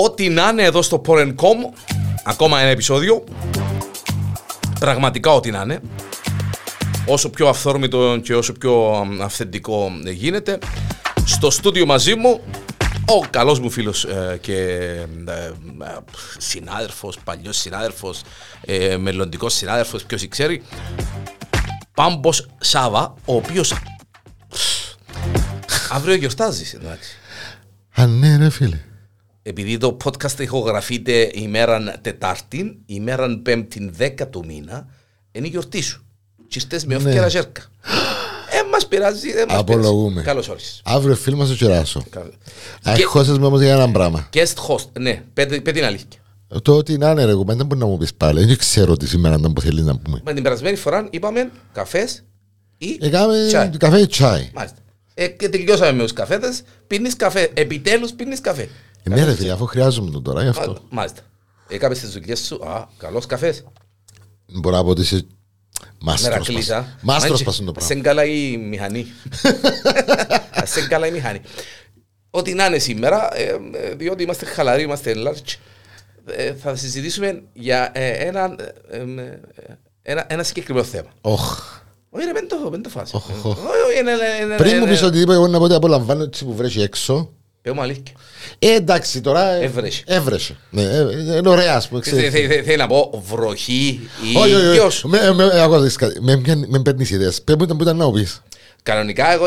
Ό,τι να είναι εδώ στο Porn.com, ακόμα ένα επεισόδιο. Πραγματικά ό,τι να είναι. Όσο πιο αυθόρμητο και όσο πιο αυθεντικό γίνεται. Στο στούντιο μαζί μου, ο καλός μου φίλος ε, και ε, ε, συνάδελφος, παλιός συνάδελφος, ε, μελλοντικός συνάδελφος, ποιος ξέρει, Πάμπος Σάβα, ο οποίος αύριο γιορτάζεις, εντάξει. Α, ναι, ρε φίλε. Επειδή το podcast ηχογραφείται ημέραν Τετάρτη, ημέραν Πέμπτη δέκα του μήνα, είναι η γιορτή σου. Και στες με όφη Ναι. και ραζέρκα. Ε, μας πειράζει, δεν μας Απολογούμε. πειράζει. Καλώς όρισες. Αύριο φίλ μας το κεράσω. Καλώς. Αχώσες με όμως για ένα πράγμα. Guest host, ναι, πέντε πέντε την αλήθεια. Το ότι να είναι ρε κουμπά, δεν μπορεί να μου πεις πάλι. Δεν ξέρω τι σήμερα ήταν που θέλεις να πούμε. Με την περασμένη φορά είπαμε καφές ή Έκαμε τσάι. καφέ ή τσάι. Μάλιστα. Ε, και τελειώσαμε με τους καφέδες, πίνεις καφέ. Επιτέλους πίνεις καφέ. Ε, Ναι ρε φίλε, αφού χρειάζομαι τον τώρα, γι' αυτό. Μα- Μάλιστα. Έκαμε τις δουλειές σου, α, καλός καφές. Μπορώ να πω ότι είσαι μάστρος. Μερακλήσα. πας. Μάστρος πας το Σε πράγμα. καλά η μηχανή. Σε καλά η μηχανή. Ό,τι να είναι σήμερα, ε, ε, διότι είμαστε χαλαροί, είμαστε large, ε, θα συζητήσουμε για ε, ένα, ε, ε, ένα, ένα συγκεκριμένο θέμα. Οχ. Όχι, ρε, δεν το, δεν το φάση. Οχ, οχ. Όχι, όχι, είναι- είναι- είναι- Πριν μου είναι- πεις οτιδήποτε, εγώ να πω ότι απολαμβάνω έτσι που βρέσει έξω. Πες μου αλήθεια. Ε, εντάξει, τώρα... ε, Έβρεσε. Έβρεσε. Ναι, ε, ε, είναι ωραία, ας πούμε. Θε- ξέρεις. θε- θε- Θέλει να πω βροχή Όχι, ή όχι, ποιος; όχι. Με- με- ε, ακούω, δεις κάτι. Με πιάνει- Με παίρνεις ιδέες. Πες μου ήταν που ήταν να μου πεις. Κανονικά, εγώ,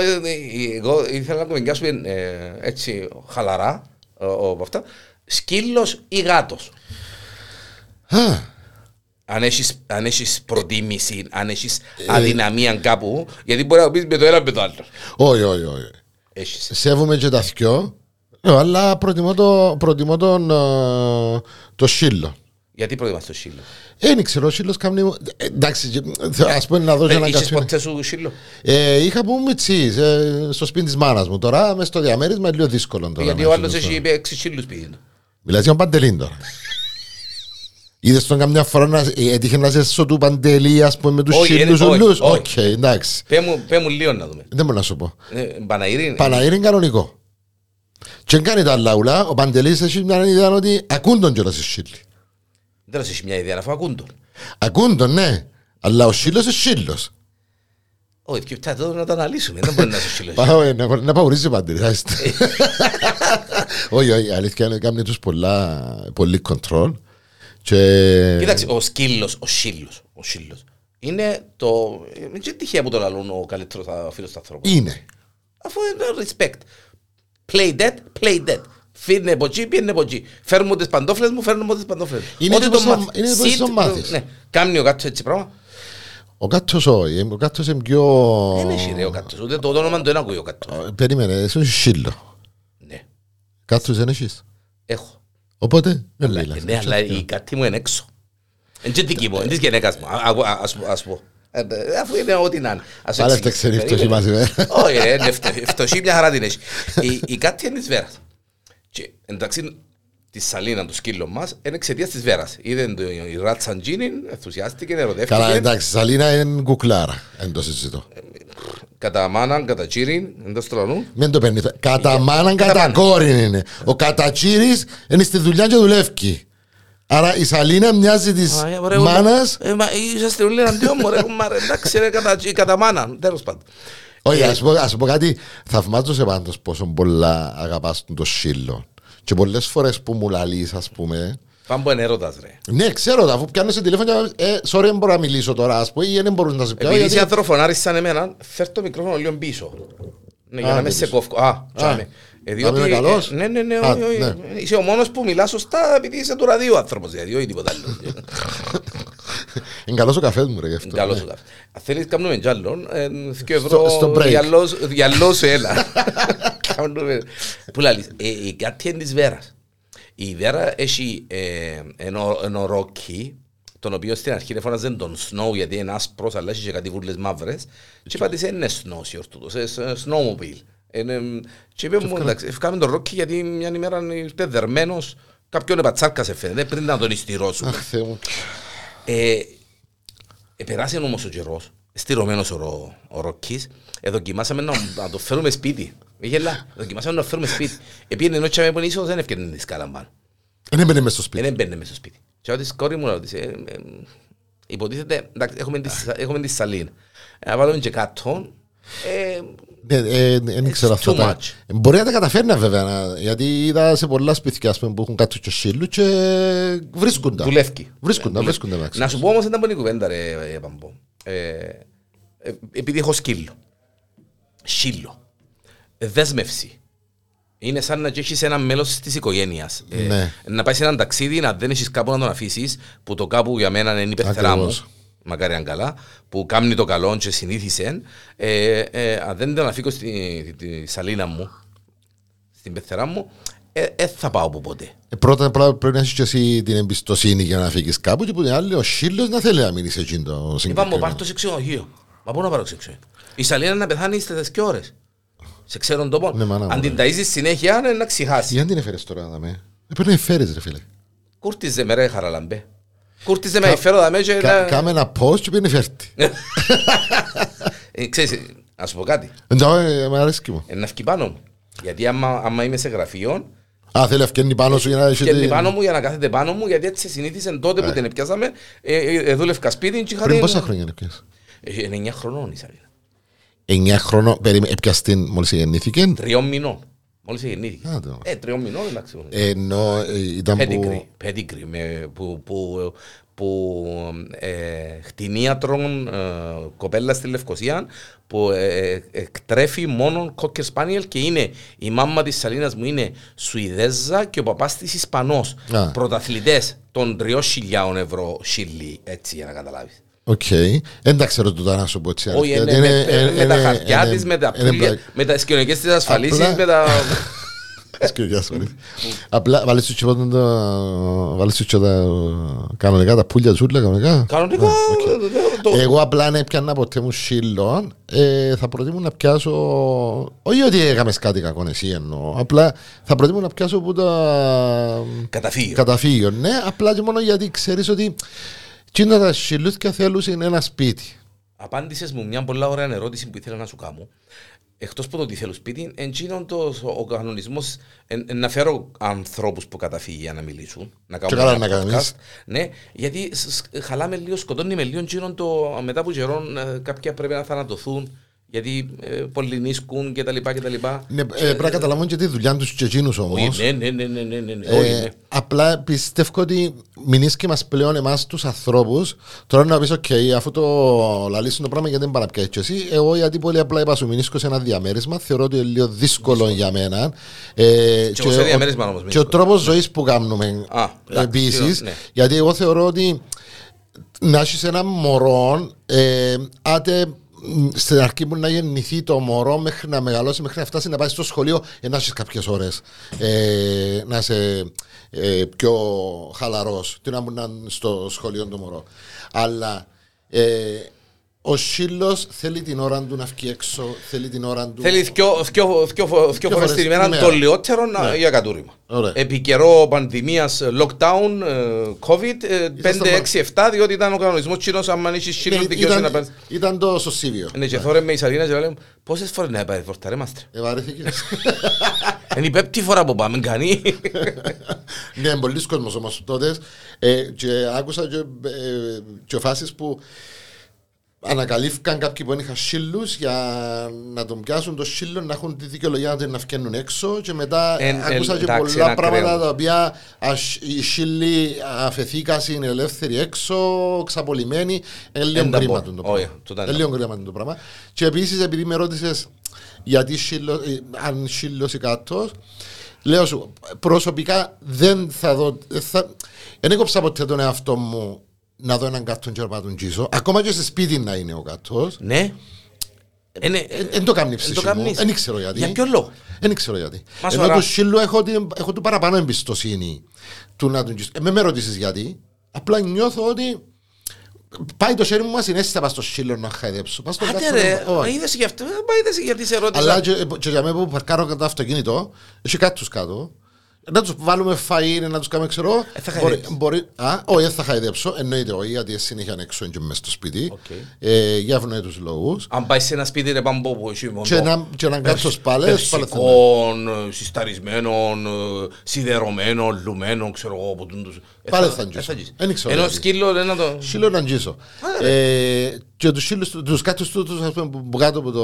εγώ ήθελα να κουβεντιάσουμε ε, έτσι χαλαρά ε, από αυτά. Σκύλος ή γάτος; Α, Αν έχεις, αν έχεις προτίμηση, αν έχεις Ε, αδυναμία κάπου, γιατί μπορεί να πεις με το ένα με το άλλο. Όχι, όχι, όχι. Έχεις. Σέβομαι και τα δυο, ε, αλλά προτιμώ, το, προτιμώ τον, ε, το σύλλο. Γιατί προτιμάς το σύλλο. Ε, δεν ξέρω, ο σύλλος κάνει... ε, Εντάξει, και- ας πούμε να δώσω Ε, ένα Είχες καφέ. ποτέ σου σύλλο. Ε, είχα που μητσής, ε, στο σπίτι της μάνας μου. Τώρα, μες στο διαμέρισμα, είναι λίγο δύσκολο τώρα. Γιατί να ο άλλος σύλλος έχει τώρα. έξι σύλλους σπίτι του. Μιλάς για τον Παντελήν τώρα. Είδες τον καμιά φορά να ε, έτυχε να ζέσω του Παντελή, ας πούμε, με τους Όχι, σύλλους είναι- όχι, ουλούς. όχι. Οκ, εντάξει. Πέ μου, πέ μου λίγο να δούμε. Δεν μπορώ να σου πω. Ε, Παναγύρι. Παναγύρι είναι κανονικό. Και δεν κάνει τα λαούλα, ο Παντελής έχει μια ιδέα ότι ακούν τον κιόλας οι σύλλοι. Δεν έχει μια ιδέα, αφού ακούν τον. Ακούν τον, ναι. Αλλά ο σύλλος είναι σύλλος. Όχι, και αυτά εδώ να το αναλύσουμε. Δεν μπορεί να είσαι σύλλος. Πάω να, να παουρίζει ο Παντελής. άστε. Όχι, όχι, η αλήθεια είναι ότι κάνει τους πολλά, πολύ control. Και... Κοίταξε, ο σκύλος, ο σύλλος, ο σύλλος, είναι το... Δεν είναι τυχαία που το λαλούν ο καλύτερος φίλος του ανθρώπου. Είναι. Αφού είναι respect. Play dead, play dead. Φύρνε από εκεί, πήγαινε από εκεί. Φέρνουν μου τις παντόφλες μου, φέρνουν μου τις παντόφλες μου. Είναι Ό,τι το το πως μάθεις. το- είναι το πως Sit, το μάθεις. Ναι, κάνει ο κάτος έτσι πράγμα. Ο κάτος όχι, ο κάτος είναι πιο... Δεν έχει ρε ο κάτος, ούτε το όνομα του δεν ακούει ο κάτος. Ε, Περίμενε, εσύ είσαι σύλλο. Ναι, Κάτος δεν έχεις; έχω. Οπότε, δεν μιλάς. Ναι, αλλά η κάτι μου είναι έξω. Είναι και δική μου, είναι της γυναίκας μου. Α- α- ας πω- Ας πω. Ε, ε, Αφού είναι ό,τι να είναι. Ας Πάλι εξηγήσω. έφταξε η φτωχή Περίμενε. μας ημέρα. Όχι, ρε, είναι φτω- φτωχή μια χαρά την έχει. Η- Η κάτι είναι της Βέρας. Και εντάξει, τη σαλίνα του σκύλου μας είναι εξαιτίας της Βέρας. Είδε το- η ράτσα τζίνιν, ενθουσιάστηκε, Καλά, ερωτεύτηκε. εντάξει, Σαλίνα είναι κουκλάρα. Δεν το συζητώ. Κατά μάναν, κατά τσίριν, εντός τρονού. Μην το παίρνει. Κατά μάναν, Κατά κατά μάναν. κόρη είναι. Ο κατατσίρης είναι στη δουλειά και δουλεύει. Άρα η Σαλίνα μοιάζει της Α, ε, ωραία, μάνας. ε, μα Είσαστε όλοι εναντίον μου, ρε, κουμάρε, εντάξει, ρε, κατά- κατά μάναν, τέλος πάντων. Όχι, Ε, ας πω, ας πω κάτι. Θαυμάζω σε πάντως πόσο πολλά αγαπάς τον το σύλλο. Και πολλές φορές που μου λαλείς, ας πούμε, Πάμε που είναι έρωτας, ρε. Ναι, ξέρω, αφού πιάνω σε τηλέφωνο και ε, sorry, δεν μπορώ να μιλήσω τώρα, ας πούμε, ή δεν μπορώ να σε πιάω. Επειδή είσαι γιατί- ανθρωφωνάρης σαν εμένα, φέρ' το μικρόφωνο λίγο πίσω. Ναι, για Α, να με δεν σε πίσω. κόφκω. Α, τσάμε. Ε, διότι- είμαι καλός; ε, Ναι, ναι, ναι, Α, όχι, όχι. ναι. Είσαι ο μόνος που μιλάς σωστά επειδή είσαι του ραδίου άνθρωπος, δηλαδή, όχι τίποτα άλλο. Είναι καλός ο καφές μου, ρε, γι' αυτό. Καλώς ναι. σου καφές. Αν θέλεις κάνουμε κι άλλον, ε, δύο Στο- ευρώ στο break. διαλός- διαλώσου ένα. Κάνουμε- Πού λαλείς, ε, η κάτι είναι της Βέρας. Η Βέρα έχει ε, ένα ένα ρόκι, τον οποίο στην αρχή φώναζε τον Snow γιατί είναι άσπρος, αλλά έχει και κάτι βούλες μαύρες. Και είπα της είναι Snow η ορτούτος, είναι snowmobile. Είναι, Και είπε μου, εντάξει, ευκάμε τον ρόκι γιατί μια ημέρα ήρθε δερμένος, κάποιον επατσάρκασε φαίνεται, πριν να τον ιστηρώσουν. Αχ, Θεέ μου. Ε, επεράσει όμως ο καιρός, στηρωμένος ο, ο Ροκής, ε, δοκιμάσαμε να, να το φέρουμε σπίτι. Γελά, δοκιμάσαμε να το φέρουμε σπίτι. Επειδή ενώ τσάμε που είναι ίσως δεν έφτιανε τη σκάλα πάνω. Δεν έμπαινε μες στο σπίτι. Δεν έμπαινε μέσα στο σπίτι. Και ό,τι κόρη μου ρώτησε, ε, ε, υποτίθεται, εντάξει, έχουμε τη, σα- έχουμε τη σαλίνα. Ε, Να βάλουμε και κάτω. Ε, Ναι, ε, Δεν ήξερα It's αυτά too τα... much. Μπορεί να τα καταφέρνα βέβαια, να- γιατί είδα σε πολλά σπίτια ας πούμε, που έχουν κάτω και σύλλου και βρίσκουν τα. δουλεύει. Βρίσκουν τα, Ε, βρίσκουν τα. εντάξει. Να σου πω όμως ήταν πολύ κουβέντα ρε ε, Παμπό. Ε, ε, επειδή έχω σκύλο. Σύλλο. Ε, δέσμευση. Είναι σαν να έχει ένα μέλος της οικογένειας. Ναι. να πάεις σε έναν ταξίδι, να δεν έχεις κάπου να τον αφήσεις, που το κάπου για μένα είναι η πεθερά μου. Ακριβώς. Μακάρι αν καλά, που κάνει το καλό και συνήθισε. Ε, ε, αν δεν τον αφήκω στη, τη σαλίνα μου, στην πεθερά μου, ε, ε, θα πάω από ποτέ. Ε, Πρώτα πρά- πρέπει να έχεις και εσύ την εμπιστοσύνη για να φύγεις κάπου και που την άλλη ο σύλλος να θέλει να μείνεις σε εκείνο το Είπαμε, συγκεκριμένο. πάρ' το σε ξενοδοχείο. Μα πού να πάρω σε ξενοδοχείο. Η σαλίνα να πεθάνει στις δύο ώρες. Σε ξέρον τόπο. Ναι, μάνα μου, Αν ναι. την ταΐζεις συνέχεια, είναι να ξεχάσεις. Γιατί δεν έφερες τώρα να δαμε. Ε, Πρέπει να φέρεις ρε φίλε. Κούρτιζε με ρε χαραλαμπέ. Κούρτιζε με φέρω δαμέ και Κα- να... Κάμε ένα post και πρέπει να φέρτη. Ε, Ξέρεις, να σου πω κάτι. Εντάξει, με αρέσκει μου. Ε, Να φκει πάνω μου. Γιατί άμα, άμα είμαι σε γραφείο, Α, θέλει να φκένει πάνω σου για να έχει... και την- πάνω μου για να κάθεται πάνω μου, γιατί έτσι συνήθισε τότε που την επιάσαμε, ε, ε, ε, δούλευκα σπίτι και είχα Πριν την- πόσα χρόνια είναι πιες. Ε, Είναι 9 χρονών η σαλίνα. 9 χρόνο, περίμενε, έπιας την μόλις γεννήθηκε. Τριών μηνών. Μόλις γεννήθηκε. Α, το. Ε, τριών μηνών εντάξει. Ενώ ε, ήταν που... Pedigree, pedigree με, που, που, που ε, χτινίατρον ε, κοπέλας στη Λευκοσία που ε, εκτρέφει μόνο κόκκερ σπάνιελ και είναι η μάμα της Σαλίνας μου είναι Σουηδέζα και ο παπάς της Ισπανός Α. πρωταθλητές των 3.000 ευρώ Σίλι έτσι για να καταλάβεις Οκ. Δεν τα ξέρω τούτα να σου πω έτσι. όχι αλήθεια. είναι, Είναι- με, είναι- με τα είναι- χαρτιά είναι- της, με τα είναι πουλια, μπρα- με τα σκηνικές της ασφαλίσεις, Απλά- με τα... Σκεφτιά, sorry. Απλά βάλεις σου και πρώτον το- βάλεις σου και τα κανονικά τα πουλια ζούλα κανονικά; Κανονικά, Α, οκ. το- Εγώ απλά αν έπιανα ποτέ μου σύλλον ε, θα προτιμώ να πιάσω όχι ότι έκαμες κάτι κακό εσύ εννοώ απλά θα προτιμώ να πιάσω από τα καταφύγιο. καταφύγιο ναι απλά και μόνο γιατί ξέρεις ότι εκείνα τα σύλλουθια θέλουν είναι ένα σπίτι Απάντησες μου μια πολύ ωραία ερώτηση που ήθελα να σου κάνω. Εκτός από το ότι θέλω σπίτι, εν τζείνον το ο κανονισμός να φέρω ανθρώπους που καταφύγει για να μιλήσουν. Να Και καλά να ένα κάνεις. podcast. Ναι, γιατί σ- σ- χαλάμε λίγο, σκοτώνει με λίγο εν τζείνον το μετά από καιρό ε, κάποια πρέπει να θανατωθούν. Γιατί ε, πολυνίσκουν κτλ. κτλ. ναι, ε, πρέπει να καταλαβαίνουν και τη δουλειά τους και εκείνους όμως Όχι, ναι, ναι, ναι, ναι, ναι, ναι, ναι. Ε, όχι, ναι. Απλά πιστεύω ότι μεινίσκει μας πλέον εμάς τους ανθρώπους τώρα να πεις οκ αφού το λαλήσουν το πράγμα γιατί δεν πάει να πιάσεις και εσύ εγώ γιατί πολύ απλά είπα σου μεινίσκω σε ένα διαμέρισμα θεωρώ ότι είναι λίγο δύσκολο για μένα ε, εγώ σε ο- διαμέρισμα όμως και ο μηνίσκω. τρόπος ζωής που κάνουμε Α, εντάξει, επίσης ναι. γιατί εγώ θεωρώ ότι να έχεις ένα μωρό, ε, άτε μ, στην αρχή που να γεννηθεί το μωρό μέχρι να μεγαλώσει, μέχρι να φτάσει να πάει στο σχολείο, ε, να έχει κάποιες ώρες ε, να είσαι ε, πιο χαλαρός. Τι να μου να είναι στο σχολείο το μωρό. Αλλά ε, ο σύλλο θέλει την ώρα του να βγει έξω, θέλει την ώρα του. Θέλει δυο, δυο, δυο, δυο φορές φορές την ημέρα την το ημέρα. λιότερο να- για κατούριμα. Ωραία. Επί καιρό πανδημίας, lockdown, ε, COVID, ε, 5, 6, 7, διότι ήταν ο κανονισμός κοινός, αν αν έχεις Ναι, σύλλον δικαιώσει να ήταν, πας. ήταν το σωσίβιο. Ναι, και θόρε με η Σαλίνα και λέμε, πόσες φορές να πάει φορτά ρε μάστρε; Ε, βαρέθηκε. Είναι η πέπτη φορά που πάμε, κανεί. Ναι, πολλοί κόσμος όμως τότες ε, και άκουσα και, ε, και φάσεις που ανακαλύφθηκαν κάποιοι που είχαν σύλλους για να τον πιάσουν το σύλλο να έχουν τη δικαιολογία να βγαίνουν έξω και μετά Εν- άκουσα εν- και εντάξει, πολλά ένα πράγματα ακραίο. τα οποία ας- οι σύλλοι αφαιθήκαν είναι ελεύθεροι έξω, ξαπολυμένοι είναι λίγο Εν τα κρίμα πω. το Όχι, πράγμα. τούτα Είναι είναι. λίγο κρίμα το πράγμα και επίσης επειδή με ρώτησες γιατί σύλλο, ε, αν σύλλος ή κάτω Λέω σου, προσωπικά δεν θα δω. Θα, δεν έκοψα ποτέ τον εαυτό μου να δω έναν κάτω και να τον τζίσω. Ακόμα και σε σπίτι να είναι ο κάτω. Ναι. Είναι- Δεν το κάνει η εν ψυχή το μου. κάνεις. Δεν ξέρω γιατί. Για ποιο λόγο; Δεν ξέρω γιατί. Μας Ενώ σωρά. του σύλλου έχω, την, έχω του παραπάνω εμπιστοσύνη του να τον τζίσω. Ε, με με ρωτήσεις γιατί. Απλά νιώθω ότι πάει το χέρι μου μας συνέστητα πας στο σύλλο να χαϊδέψω. Πας στον Άντε κάτω ρε, να- μα όχι. είδες γι' αυτό, μα είδες γιατί σε ρώτησα. Αλλά και, και για μένα που παρκάρω κατά το αυτοκίνητο, έχει κάτω κάτω. Να τους βάλουμε φαΐ, να τους κάνουμε ξέρω. Ε, θα μπορεί, χαϊδέψεις. μπορεί, α, όχι, δεν θα χαϊδέψω. Εννοείται όχι, γιατί συνέχεια έξω και μέσα στο σπίτι. Οκ. Ε, για ευνοήτους λόγους. Αν πάει σε ένα σπίτι ρε πάμπο που έχει μόνο Και να, και να κάτσω πάλι, πάλι θα είναι. περσικών, ε, συσταρισμένων, ε, σιδερωμένων, λουμένων, ξέρω εγώ από τούτους. Ε, Πάλι θα- θα ε, αγγίσω. αγγίσεις. Δεν ξέρω Ενώ γιατί. σκύλο δεν να το... Σύλλο να αγγίσω. Ε, και τους σύλλους, του- τους κάτω τούτους, ας πούμε, που που κάτω από το...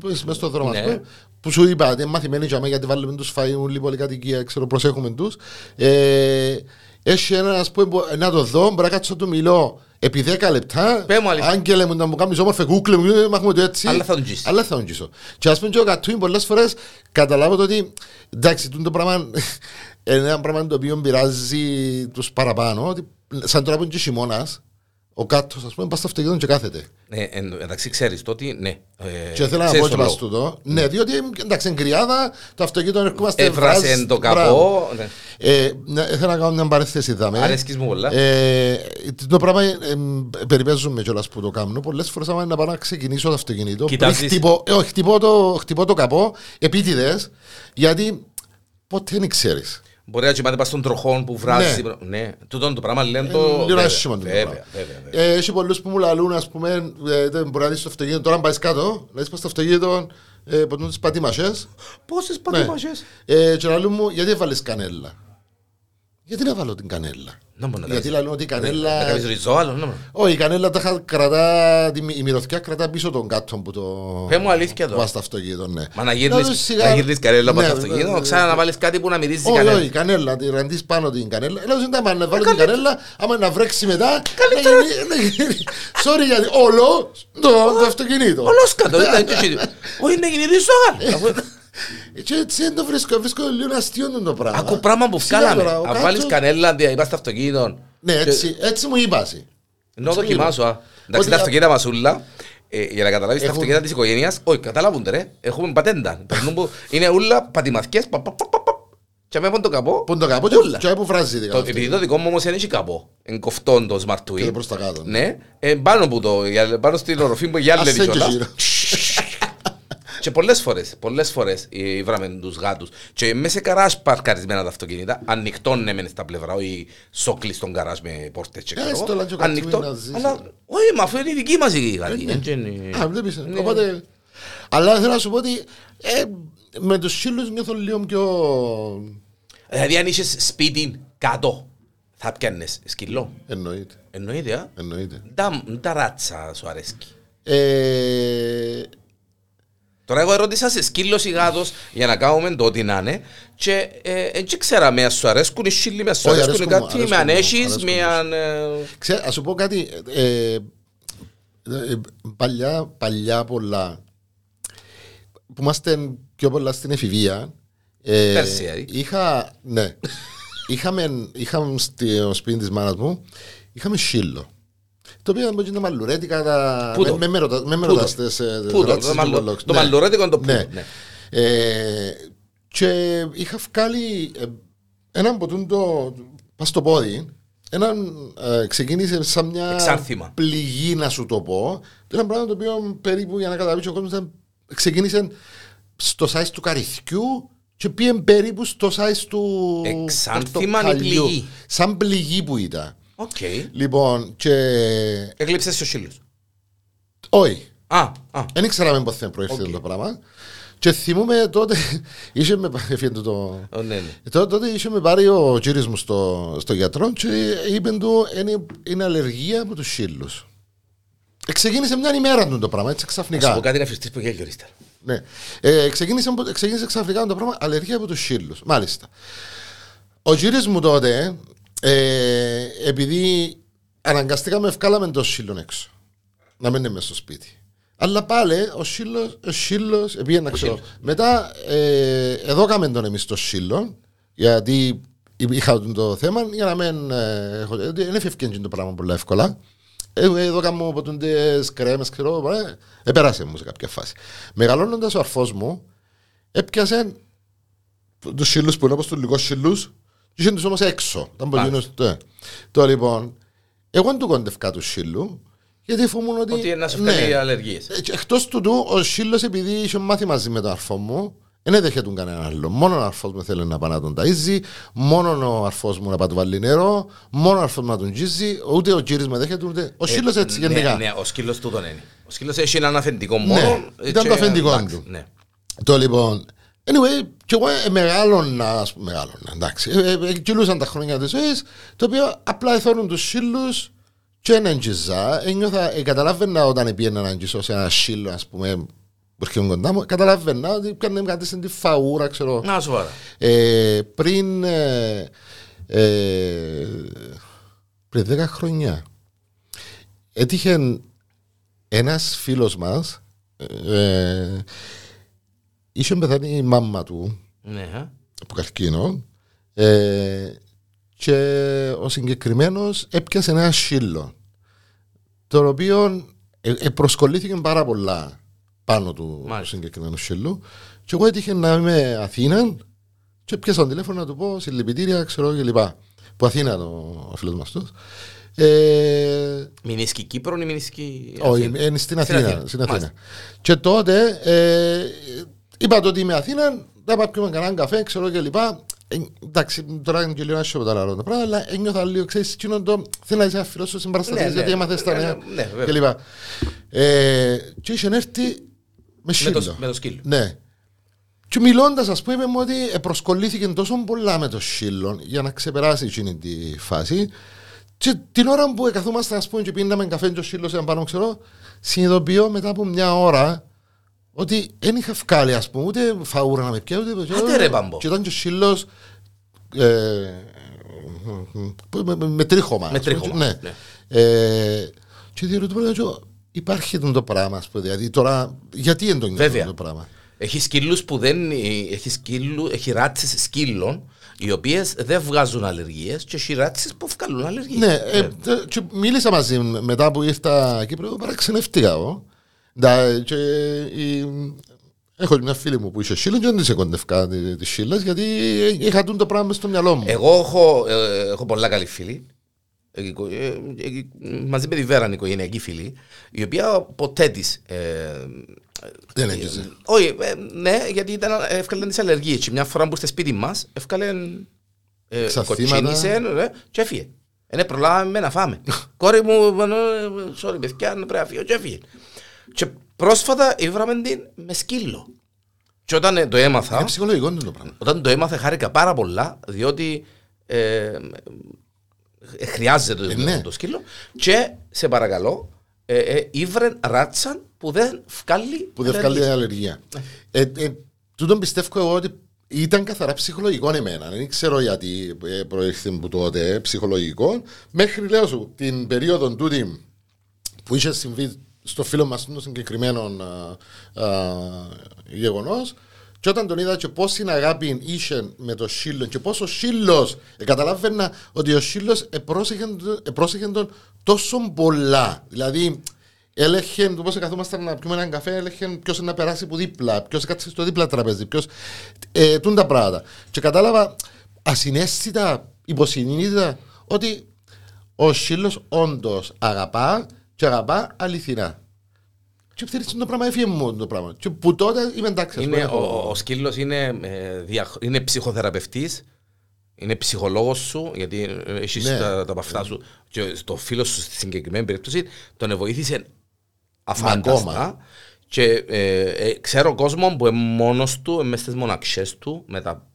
που είσαι μες στο δρόμο, ας Ναι. πούμε, που σου είπα, ότι είναι μαθημένοι για μένα, γιατί βάλουμε τους φαΐουν λίγο πολυκατοικία, ξέρω, προσέχουμε τους. Ε, έχει ένα, ας πούμε, που- να το δω, μπορεί να κάτσω να του μιλώ επί 10 λεπτά. Πέ μου αλήθεια. Άγγελε μου, να μου κάνεις όμορφε κούκλε μου, ε, μάχουμε το έτσι. Αλλά θα τον τζεις. Αλλά θα τον τζίσω. Και ας πούμε και ο Κατούιν πολλές φορές καταλάβω το ότι, εντάξει, τούτο το πράγμα είναι ένα πράγμα το οποίο πειράζει τους παραπάνω, ότι σαν τώρα που είναι και χειμώνας, ο κάτος, ας πούμε, πας στο αυτοκίνητο και κάθεται. Ε, εν- εντάξει, ξέρεις το ότι ναι. ε, Και θέλω να ξέρεις πω και το πας λόγο. τούτο. Ναι, διότι εντάξει, είναι κρυάδα, το αυτοκίνητο ερχόμαστε Έβρασε βράζ- το μπράβο. καπό. ναι. Ε, ναι, θέλω να κάνω μια παρέθεση δάμε. Αρέσκεις μου πολλά. Ε, το πράγμα ε, ε, περιπέζουμε κιόλας που το κάνω. Πολλές φορές άμα είναι να πάω να ξεκινήσω το αυτοκίνητο, πριν Κοιτάζεις- χτυπώ, ε, όχι, χτυπώ, το, χτυπώ το καπό επίτηδες, γιατί ποτέ δεν ξέρεις. Μπορεί να κοιμάται πας στον τροχόν που βράζει. Ναι, τούτο το πράγμα λένε το... Ε, λίγο βέβαια, άσχημο το Βέβαια, πράγμα. βέβαια, βέβαια. Ε, έχει πολλούς που μου λαλούν, ας πούμε, ε, δεν μπορεί να δεις το αυτοκίνητο, τώρα αν πάεις κάτω, να δεις πας στο αυτοκίνητο, ε, ποτούν τις πατήμασες, Πόσες Ναι. πατήμασες; ε, και λαλούν μου, γιατί έβαλες κανέλα; Γιατί να βάλω την κανέλα; Να μπορεί να Γιατί κάνεις- λαλούν ότι η Να κανέλα... κάνεις ριζό άλλο. ναι. Όχι, η κανέλα τα χα- κρατά, τη μυ- η μυρωδιά κρατά πίσω τον κάτω που το... Πες μου αλήθεια τώρα. Βάζει στο αυτοκίνητο, ναι. Μα να Να γύρνεις, δώσεις σιγά- να γύρνεις κανένα από Ναι, το ναι, αυτοκίνητο, ναι, ξανά ναι. να βάλεις κάτι που να μυρίζει Όχι, κανένα. όχι, κανέλα, τη ραντείς πάνω την κανέλα. Λέω, δεν τα να βάλω την κανέλα, άμα να βρέξει μετά, να γίνει- να γίνει- Sorry γιατί όλο το το αυτοκίνητο. Όλος κάτω, δεν ήταν και εσύ. Όχι, να γίνει ριζό άλλο. Και έτσι δεν το βρίσκω, βρίσκω λίγο αστείο το πράγμα. Ακού πράγμα που Σιγά βγάλαμε. τώρα, ο Αν κάτσος- βάλεις κανένα, αντί να είπα στο αυτοκίνητο. Ναι, και- έτσι, έτσι μου είπασαι. Ενώ δοκιμάσω. α. Εντάξει, Ότι- τα αυτοκίνητα μασούλα, ε, για να καταλάβεις τα Έχουν- αυτοκίνητα της οικογένειας, όχι, καταλάβουν ρε, έχουμε πατέντα. Περνούν που- Είναι ούλα πατημαθιές, πα, πα, πα, πα, πα. και με το καπό, Που είναι το καπό και- Ούλα. και που βράζει. το- επειδή το δικό μου όμως δεν έχει καπό, είναι κοφτόν το Smart Και Twin. προς τα κάτω. Ναι, ε, πάνω που το, για- πάνω στην οροφή που γυάλε Ας δεν και κιόλας. γύρω. Και πολλές φορές, πολλές φορές ε, βράμε τους γάτους. Και μέσα σε καράζ παρκαρισμένα τα αυτοκίνητα, ανοιχτών ναι μεν στα πλευρά, όχι σόκλεις στον καράζ με πόρτες και Ε, ξέρω στο εγώ. λάντσο κατσούι Ανοιχτό, να ζήσει. αλλά όχι, μα αφού είναι η δική μας η γάτη. ναι. έτσι είναι. Α, βλέπεις. Ναι. Οπότε... Αλλά θέλω να σου πω ότι ε, με τους σύλλους νιώθω λίγο πιο... Δηλαδή αν είχες σπίτι κάτω, θα πιάνες σκυλό. Εννοείται. Εννοείται, α. Εννοείται. Τα, τα ράτσα σου αρέσκει. Ε, Τώρα εγώ ερώτησα σε σκύλος ή γάτος για να κάνουμε το ό,τι να είναι και ε, έτσι ξέραμε αν σου αρέσκουν οι σύλλοι, αν σου Όχι, αρέσκουν αρέσκουν μου, κάτι, με αρέσκουν αν μου, έχεις, αρέσκουν με μου. αν... ε, Ξέ, ας σου πω κάτι. Ε, ε, παλιά, παλιά πολλά. Που είμαστε πιο πολλά στην εφηβεία. Ε, Πέρσι, δηλαδή. είχα, ναι. είχαμε, είχαμε στο σπίτι της μάνας μου, είχαμε σύλλο. Το οποίο ήταν να μαλλουρέτικα τα... Πού το; Με, με, ρωτα- με, με Πού το; ρωτάς τις, ε, Πού το, ρωτάς το, τις μαλλο- υπολόγους. το Ναι. μαλλορέτικο είναι το Ναι. πού. Ναι. Ε, και είχα βγάλει ε, έναν από τούτο πας στο πόδι έναν, ε, ξεκίνησε σαν μια Εξάρθημα. πληγή να σου το πω ένα πράγμα το οποίο περίπου για να καταλάβεις ο κόσμος ήταν, ξεκίνησε στο size του καρυθιού και πήγε περίπου στο size του Εξάνθημα ή πορτοκαλιού. πληγή; σαν πληγή που ήταν Οκ. λοιπόν και Έκλειψες ο σύλλος. όχι Α, α. Δεν ήξερα με πότε προέρχεται Οκ. το πράγμα. Και θυμούμαι τότε, είχε με, έφυγε το, Ω, ναι, ναι. τότε, τότε είχε με πάρει ο κύριος μου στο, στο γιατρό και είπε του είναι, είναι αλλεργία από τους σύλλους. Ε, Ξεκίνησε μια ημέρα του το πράγμα, έτσι Να σου πω ξαφνικά. κάτι να φυστείς που γέλιο ύστερα. Ναι. Ε, ξεκίνησε, από- ξεκίνησε ξαφνικά το πράγμα αλλεργία από τους σύλλους. Μάλιστα. Ο κύριος μου τότε, ε, επειδή αναγκαστήκαμε βγάλαμε το σύλλον έξω. Να μην είναι μέσα στο σπίτι. Αλλά πάλι ο σύλλος, ο σύλλος, επειδή να ξέρω. Μετά, ε, εδώ κάμε τον εμείς το σύλλο, γιατί είχα το θέμα, για να μην ε, έχω, ε, δεν έφευκε το πράγμα πολύ εύκολα. Ε, εδώ κάνω από τις κρέμες, ξέρω, ε, επέρασε μου σε κάποια φάση. Μεγαλώνοντας ο αρφός μου, έπιασε τους σύλλους που είναι όπως τους λιγούς σύλλους και είχε τους όμως έξω. Ήταν πολύ Μάλιστα. γνωστό. Το λοιπόν, εγώ δεν του κόντευκα του σύλλου, γιατί φοβούμουν ότι... Ότι να σου ναι. φέρει αλλεργίες. Ε, και Εκτός του του, ο σύλλος επειδή είχε μάθει μαζί με τον αρφό μου, Δεν έδεχε τον κανένα άλλο. Μόνο ο αρφός μου θέλει να πάει να τον ταΐζει, μόνο ο αρφός μου να πάει να του βάλει νερό, μόνο ο αρφός μου να τον γίζει, ούτε ο κύρις με δέχεται, ούτε ο σκύλος έτσι ναι, γενικά. Ναι, ο σκύλος του τον είναι. Ο σκύλος έχει έναν αφεντικό Ναι, μόνο. ήταν και το αφεντικό εντάξει, του. Ναι. Το λοιπόν, anyway, και εγώ ε, μεγάλωνα, ας πούμε, μεγάλωνα, εντάξει, ε, ε, ε, κυλούσαν τα χρόνια της ζωής, το οποίο απλά εθώρουν τους σύλλους και έναν τζιζά, ένιωθα, ε, καταλάβαινα όταν πήγαινα να αγγίσω σε ένα σύλλο, ας πούμε, που έρχεται κοντά μου, καταλάβαινα ότι πιάνε κάτι στην τη φαούρα, ξέρω, Να σοβαρά. ε, πριν, ε, ε, πριν 10 χρόνια, έτυχε ένας φίλος μας, ε, είχε πεθάνει η μάμα του Ναι, ε. από καρκίνο ε, και ο συγκεκριμένος έπιασε ένα σύλλο το οποίο ε, ε, προσκολήθηκε πάρα πολλά πάνω του, του Μάλιστα. συγκεκριμένου σύλλου και εγώ έτυχε να είμαι Αθήνα και πιάσα τον τηλέφωνο να του πω συλληπιτήρια ξέρω και λοιπά που Αθήνα το, ο φίλος μας τους ε, Μηνίσκει Κύπρο ή μηνίσκει όχι, Αθήνα; είναι στην Στην Αθήνα. Αθήνα. Στην Αθήνα. Μάλιστα. Και τότε ε, είπα το ότι είμαι Αθήνα, θα πάω πιούμε κανέναν καφέ, ξέρω και λοιπά. Ε, εντάξει, τώρα είναι και λίγο άσχημο τα άλλο τα πράγματα, αλλά ένιωθα λίγο, ξέρεις, εκείνο το θέλω να είσαι αφιλώσω στην παραστασία, Ναι, ναι. γιατί έμαθες τα Ναι, νέα ναι, βέβαια. και λοιπά. Ε, και είχε έρθει με Με σύλλο. το, με το σκύλο. Ναι. Και μιλώντας, ας πούμε, μου ότι προσκολλήθηκε τόσο πολλά με το σύλλο για να ξεπεράσει εκείνη τη φάση. Και την ώρα που καθόμασταν, ας πούμε, και πίναμε καφέ, και ο σύλλο ήταν πάνω, ξέρω, συνειδητοποιώ μετά από μια ώρα ότι δεν είχα βγάλει, ας πούμε, ούτε φαούρα να με πιάσει, ούτε. Άντε ρε, Πάμπο. Και ήταν και ο σύλλο. Ε, με, με, με τρίχωμα. Με ας πούμε, τρίχωμα, Ναι. ναι. Ε, και διερωτώ, υπάρχει αυτό το πράγμα, ας πούμε, δηλαδή τώρα, γιατί δεν το νιώθω Βέβαια. αυτό το πράγμα; Έχει σκύλους που δεν. Έχει, σκύλου, έχει ράτσες σκύλων οι οποίες δεν βγάζουν αλλεργίες και έχει ράτσες που βγάλουν αλλεργίες. Ναι, ε, τε- και μίλησα μαζί μου μετά που ήρθα Κύπρο, παραξενευτήκα εγώ. Ντα, και, η- έχω μια φίλη μου που είχε σύλλο και δεν της εκοντευκά τη, τη σύλλας γιατί είχα τούν το πράγμα μες στο μυαλό μου. Εγώ έχω, ε, έχω πολλά καλή φίλη. ε, οικο- ε, ε, μαζί με τη Βέρα είναι οικογενειακή φίλη, η οποία ποτέ της. Ε, δεν ε, έγκυζε. όχι, ε, ναι, γιατί ήταν, έφκαλε τις αλλεργίες. Και μια φορά που είστε σπίτι μας, έφκαλε. Ε, Ξαθήματα. κοτσίνησε ε, και έφυγε. Δεν προλάβαμε να φάμε. Κόρη μου, ε, sorry παιδιά, πρέπει να φύγω και έφυγε. Και πρόσφατα ήβραμε την με σκύλο. Και όταν ε, το έμαθα, Είναι ψυχολογικό είναι το πράγμα. όταν το έμαθα χάρηκα πάρα πολλά, διότι ε, ε, χρειάζεται το, ναι. το σκύλο και σε παρακαλώ, ε, ε, ήβρε ράτσαν που δεν βγάλει Που δεν βγάλει αλλεργία. Ε, ε, τούτον πιστεύω εγώ ότι ήταν καθαρά ψυχολογικό εμένα. Δεν ξέρω γιατί ε, προήλθε από τότε ψυχολογικό. Μέχρι λέω σου την περίοδο τούτη που είχε συμβεί στο φίλο μας το συγκεκριμένο γεγονός. Και όταν τον είδα και πόση αγάπη είχε με το σύλλο και πόσο σύλλο ε, καταλάβαινα ότι ο σύλλο επρόσεχε τον τόσο πολλά. Δηλαδή, έλεγχε το πώς καθόμασταν να πιούμε έναν καφέ, έλεγχε ποιος να περάσει από δίπλα, ποιος κάτσε στο δίπλα τραπέζι, ποιο. Ε, τούν τα πράγματα. Και κατάλαβα ασυναίσθητα, υποσυνείδητα, ότι ο σύλλο όντως αγαπά και αγαπά αληθινά. Και θέλει το πράγμα, έφυγε μου το πράγμα. Και που τότε είμαι εντάξει. ας Είναι, πούμε, ο, έχω- ο σκύλος είναι, ε, δια- είναι ψυχοθεραπευτής, είναι ψυχολόγος σου, γιατί ε, έχεις Ναι. τα, τα παυτά σου και στο φίλο σου στη συγκεκριμένη περίπτωση τον βοήθησε αφάνταστα. Ακόμα. Και ε, ε, ξέρω κόσμο που είναι μόνος του, ε, μες στις μοναξιές του, με τα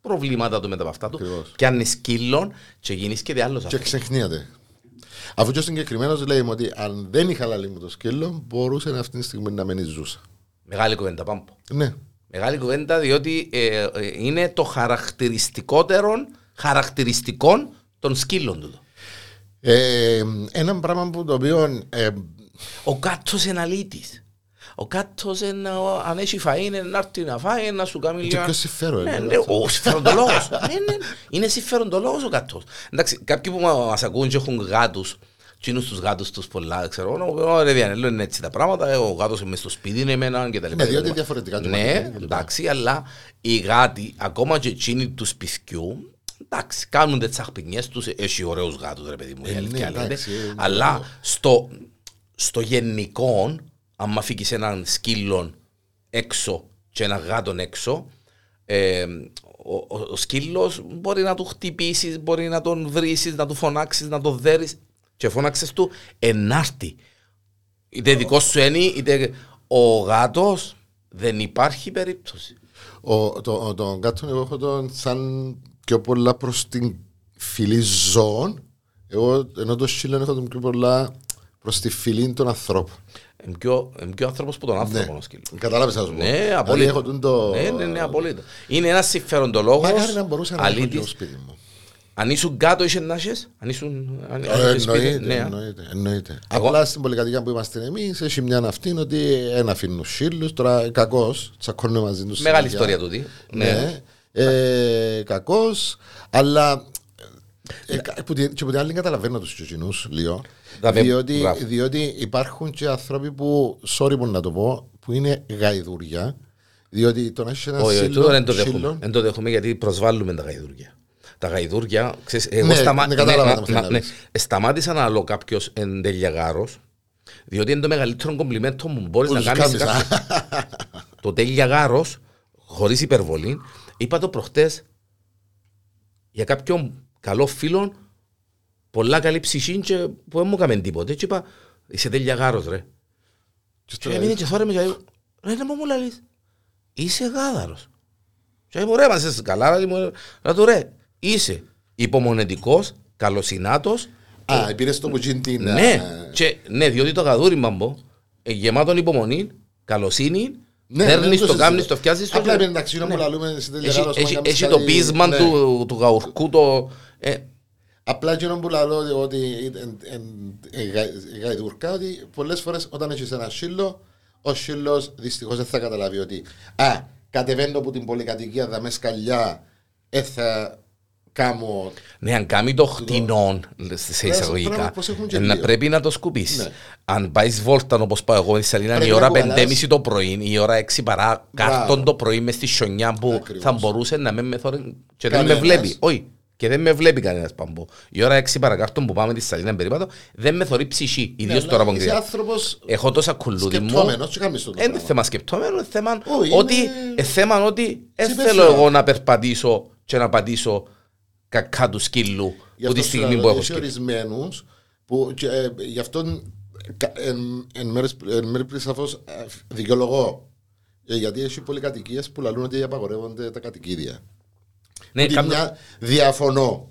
προβλήματα του, με τα παυτά του, Ακριβώς. και αν είναι σκύλων και γίνεις και διάλογος. Και ξεχνιέται. Αφού και ο συγκεκριμένος λέει μου ότι αν δεν είχα λαλεί μου το σκύλο, μπορούσε αυτή τη στιγμή να μένει ζούσα. Μεγάλη κουβέντα πάμπο. Ναι. Μεγάλη κουβέντα διότι ε, ε, είναι το χαρακτηριστικότερο χαρακτηριστικό των σκύλων του. Ε, ένα πράγμα που το οποίο. Ε, Ο κάτος είναι αλήτης. Ο κάτος είναι, ο- αν έχει φαΐ είναι να έρθει να φάει, να σου κάνει και λίγα... ποιο συμφέρον. Ναι, είναι, ναι, ο συμφεροντολόγος. Ναι, ναι, Είναι συμφεροντολόγος ο κάτος. Εντάξει, κάποιοι που μα- μας ακούν και έχουν γάτους, τσίνους τους γάτους τους πολλά, ξέρω, «Ω, ρε Διανέλο είναι έτσι τα πράγματα, ε, ο γάτος είναι μες στο σπίτι είναι εμένα και τα λοιπά. Ναι, διότι διαφορετικά και Ναι, μαθαίνει και λοιπά. εντάξει, αλλά οι γάτοι, ακόμα και εκείνοι του σπιτιού, εντάξει, κάνουν τις τσαχπινιές τους, έχει ωραίους γάτους ρε παιδί μου, η Ε, αλήθεια ναι, λέγεται. εντάξει, ε, αλλά ναι. στο, στο γενικό, αν αφήκεις έναν σκύλο έξω και ένα γάτο έξω, ε, ο, ο, ο σκύλος μπορεί να του χτυπήσεις, μπορεί να τον βρει, να του φωνάξεις, να τον δέρεις. Και φώναξες του ενάρτη. Είτε δικό σου είναι, είτε ο γάτος δεν υπάρχει περίπτωση. Ο, το, τον κάτω εγώ έχω τον σαν πιο πολλά προς την φυλή ζώων. Εγώ ενώ το σκύλο έχω τον πιο πολλά προς τη φυλή των ανθρώπων. Είναι πιο, είναι πιο άνθρωπος που τον άνθρωπο Ναι. ο σκύλος. Κατάλαβες να σου πω. Ναι, Δηλαδή απόλυτα. έχω τον το... Ναι, ναι, ναι, απόλυτα. Είναι ένας συμφεροντολόγος, Μακάρι να μπορούσα να έχω και αλήτης. στο σπίτι μου. Αν ήσουν κάτω είσαι να έχεις, αν ήσουν... αν- αν Ε, έχεις σπίτι, Εννοείται, ναι. εννοείται, εννοείται. Εγώ- Απλά στην πολυκατοικία που είμαστε εμείς έχει μια αυτή ότι ένα αφήνουν σύλλους. Τώρα κακός, τσακώνουμε μαζί τους. Μεγάλη ιστορία τούτη. Ναι. Ναι. Ε, κακός, αλλά. Ε, κα- που την- και από την άλλη καταλαβαίνω τους κοινού λίγο. Τα με- Διότι, μπράβο. διότι υπάρχουν και άνθρωποι που, sorry που να το πω, που είναι γαϊδούρια. Διότι το να έχεις ένα Όχι, όχι, σύλλο. τούτο δεν το δέχομαι. σύλλο- Δεν το δέχομαι γιατί προσβάλλουμε τα γαϊδούρια. Τα γαϊδούρια, ξέρεις, εγώ Ναι, σταμα... ναι, κατάλαβα ναι, τι μα- θέλεις μα- να ναι, πεις. σταμάτησα να λέω κάποιος εν τελειαγάρος, διότι είναι το μεγαλύτερο κομπλιμέντο που μπορείς Που να τους κάνεις σε κάνεις, κάποιον. το τελειαγάρος, χωρίς υπερβολή, είπα το προχτές για κάποιον καλό φίλο, πολλά καλή ψυχή και που δεν μου έκαμε τίποτε. Και είπα, είσαι τελειαγάρος ρε. Και Και στο- έμεινε και θόρε με και λέει, ρε να μου λαλείς, είσαι γάδαρος. Και είπα, ρε, μας είσαι καλά, λέει μου, να του ρε, είσαι υπομονετικός, καλοσυνάτος, Α, πήρες το που γίνει την. ναι, ε, και, ναι, διότι το γαδούρι μαμπο, ε, γεμάτον υπομονή, καλοσύνη, Ναι, δέρνεις δεν το, συζητώ. κάνεις το, φτιάζεις το. Απλά και- είναι εντάξει, είναι που λαλούμε στην Έχει, τελειαγάρος, έχει, μα κάνεις έχει το κάτι- πείσμα ναι. του, του γαουρκού, το... Ε, Απλά και που λαλώ ότι εν- εν- ε, γα- γαϊδουρκά ότι πολλές φορές όταν έχεις ένα σύλλο ο σύλλος δυστυχώς δεν θα καταλάβει ότι α, κατεβαίνω από την πολυκατοικία θα μες σκαλιά ε, θα κάμω Ναι, αν κάνει το χτινό σε Πρέπει να εισαγωγικά, προσέχουν και ε, να λίγο. πρέπει να το σκουπίσεις. Ναι. Αν πάεις βόλτα όπως πάω εγώ στη Σαλίνα, Πρέπει η να ώρα κουβαλάς. 5.30 το πρωί, η ώρα 6 παρά κάρτον το πρωί μες στη σιωνιά που Ακριβώς. θα μπορούσε να με μεθόρει και δεν με Κανένας. βλέπει. Όχι, και δεν με βλέπει κανένας πάμπο. Η ώρα 6 παρακάρτον που πάμε στη Σαλίνα περίπατο δεν με θωρεί ψυχή, ιδίως Ναι, τώρα που αλλά είσαι εγκρίνω. άνθρωπος Έχω τόσα κουλούδι μου. σκεπτόμενος και κάνεις το Δεν είναι πράγμα. θέμα σκεπτόμενο, είναι θέμα Όχι, ότι, είναι- ε, θέμα ότι δεν Σε θέλω υπεύθυνο. εγώ να περπατήσω και να πατήσω κακά του σκύλου Γι' που τη αυτό σου στιγμή λέω, που έχω έχει σκύλο. ορισμένους που και, ε, γι' αυτό κα- εν, εν, μέρες, εν μέρει πριν σαφώς ε, δικαιολογώ Ε, γιατί έχει πολυκατοικίες που λαλούν ότι απαγορεύονται τα κατοικίδια Ναι, Ότι κάνω- μια διαφωνώ.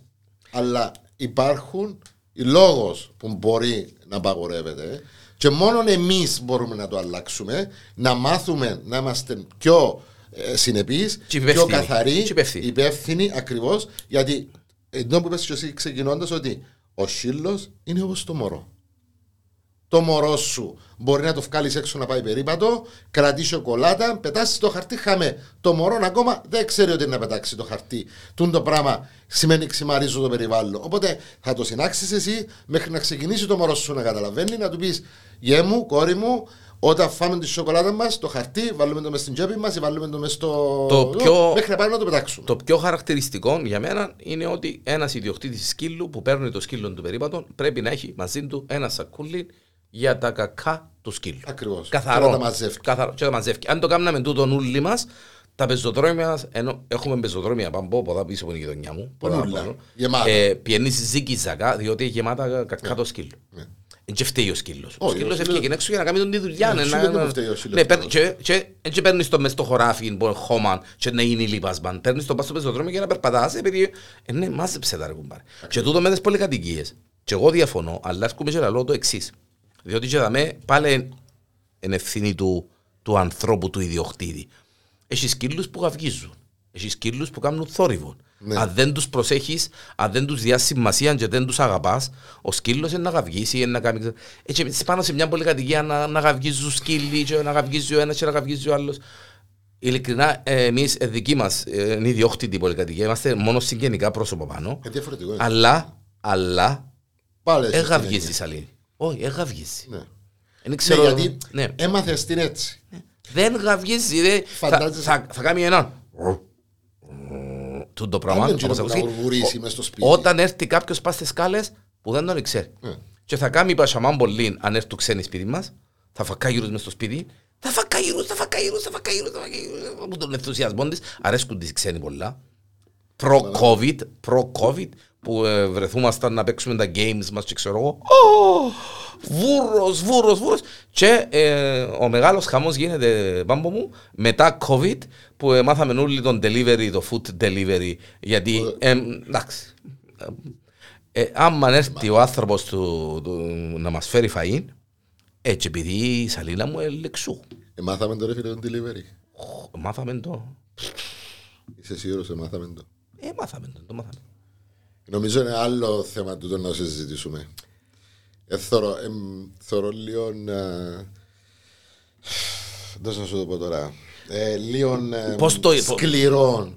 Αλλά υπάρχουν οι λόγος που μπορεί να απαγορεύεται και μόνο εμείς μπορούμε να το αλλάξουμε, να μάθουμε να είμαστε πιο ε, συνεπείς, Και πιο υπεύθυνοι. καθαροί, Και υπεύθυνοι. υπεύθυνοι ακριβώς, γιατί ενώ που είπες και εσύ ξεκινώντας ότι ο σύλλος είναι όπως το μωρό. Το μωρό σου μπορεί να το βγάλεις έξω να πάει περίπατο, κρατεί σοκολάτα, πετάσεις το χαρτί, χαμέ. Το μωρό ακόμα δεν ξέρει ότι είναι να πετάξει το χαρτί. Τούν το πράγμα σημαίνει ξημαρίζω το περιβάλλον. Οπότε θα το συνάξεις εσύ μέχρι να ξεκινήσει το μωρό σου να καταλαβαίνει, να του πεις Γε μου, κόρη μου, όταν φάμε τη σοκολάτα μας, το χαρτί, βάλουμε το μες στην τσέπη μας ή βάλουμε το μες στο. Το πιο- Μέχρι να πάμε να το πετάξουμε. Το πιο χαρακτηριστικό για μένα είναι ότι ένας ιδιοκτήτης σκύλου που παίρνει το σκύλο του περίπατο πρέπει να έχει μαζί του ένα σακούλι για τα κακά του σκύλου. Ακριβώς. Καθαρό. Και να τα μαζεύει. Καθαρό. Και να τα μαζεύει. Αν το κάνουμε τούτο όλοι μας, τα πεζοδρόμια μας, ενώ έχουμε πεζοδρόμια πάνω από εδώ πίσω από την γειτονιά μου. πολλά Πονούλα. πάνω, Γεμάτα. Ε, πιένεις ζήκη ζακά, διότι είναι γεμάτα κακά το σκύλο. Ναι. Εν και φταίει ο σκύλος. Ο Όχι, σκύλος ο σκύλος- έφυγε έξω για να κάνει τον τη δουλειά. Ναι, ναι, σου να- δεν να- του φταίει ο σκύλος Ναι, παίρν- κιόλας. και- και εν και παίρνεις το μες στο χωράφι που είναι χώμα και να είναι λίπασμαν. Παίρνεις το πας στο πεζοδρόμιο για να περπατάς επειδή ε, ναι, μάζεψε τα ρε κουμπάρε. Και τούτο με τις πολυκατοικίες. Και εγώ διαφωνώ, αλλά έρχομαι και να λέω το εξής. Διότι και δαμέ πάλι είναι ευθύνη του, του ανθρώπου, του ιδιοκτήτη. Έχει σκύλους που γαυγίζουν. Έχει σκύλους που κάνουν θόρυβο. Ναι. Αν δεν τους προσέχεις, αν δεν τους διάσεις σημασία και δεν τους αγαπάς, ο σκύλος είναι να γαυγίσει, είναι να κάνει... Έτσι πάνω σε μια πολυκατοικία να, να γαυγίζουν σκύλοι και να γαυγίζει ο ένας και να γαυγίζει ο άλλος. Ειλικρινά, ε, εμείς, ε, δική μας, ε, είναι ιδιόκτητη πολυκατοικία, είμαστε μόνο συγγενικά πρόσωπα πάνω. Ε, διαφορετικό είναι. Αλλά, αλλά, Πάλι έτσι εγαυγίζει είναι. η σαλήνη. Όχι, εγαυγίζει. Ναι. Δεν ξέρω. Ναι, γιατί ναι. έμαθες την έτσι. Δεν γαυγίζει, ρε. Θα, Φαντάζεσαι- θα, θα κάνει ένα. Τούτο πράγμα. Αν δεν όπως ξέρω ακουστεί. να βουρβουρήσει μες στο σπίτι. Όταν έρθει κάποιος πας στις σκάλες που δεν τον ξέρει. Ναι. Και θα κάνει πασαμάν πολύ αν έρθουν ξένοι σπίτι μας, θα φακάγυρου μες στο σπίτι, Θα φά καΐρους, θα φά καΐρους, θα φά καΐρους, θα φά καΐρους. Από τον ενθουσιασμό της αρέσκουν τις οι ξένοι πολλά. Προ-COVID, προ-COVID, που ε, βρεθούμασταν να παίξουμε τα games μας και ξέρω εγώ. «Ω, Βούρος, βούρος, βούρος. Και ε, ο μεγάλος χαμός γίνεται πάμπο μου μετά COVID που ε, μάθαμε όλοι τον delivery, το food delivery. Γιατί, ε, εντάξει, ε, άμα έρθει ο άνθρωπος του, του, να μας φέρει φαΐν, έτσι επειδή η σαλίνα μου ελεξού. Ε, μάθαμε το ρε φίλε τον delivery. Μάθαμε το. Είσαι σίγουρος ότι μάθαμε το. Ε, μάθαμε το, το μάθαμε. Νομίζω είναι άλλο θέμα του το να συζητήσουμε. Ε, θωρώ, ε, θωρώ λίγο... Ε, δεν θα σου το πω τώρα. Ε, λίγο ε, Πώς το- σκληρό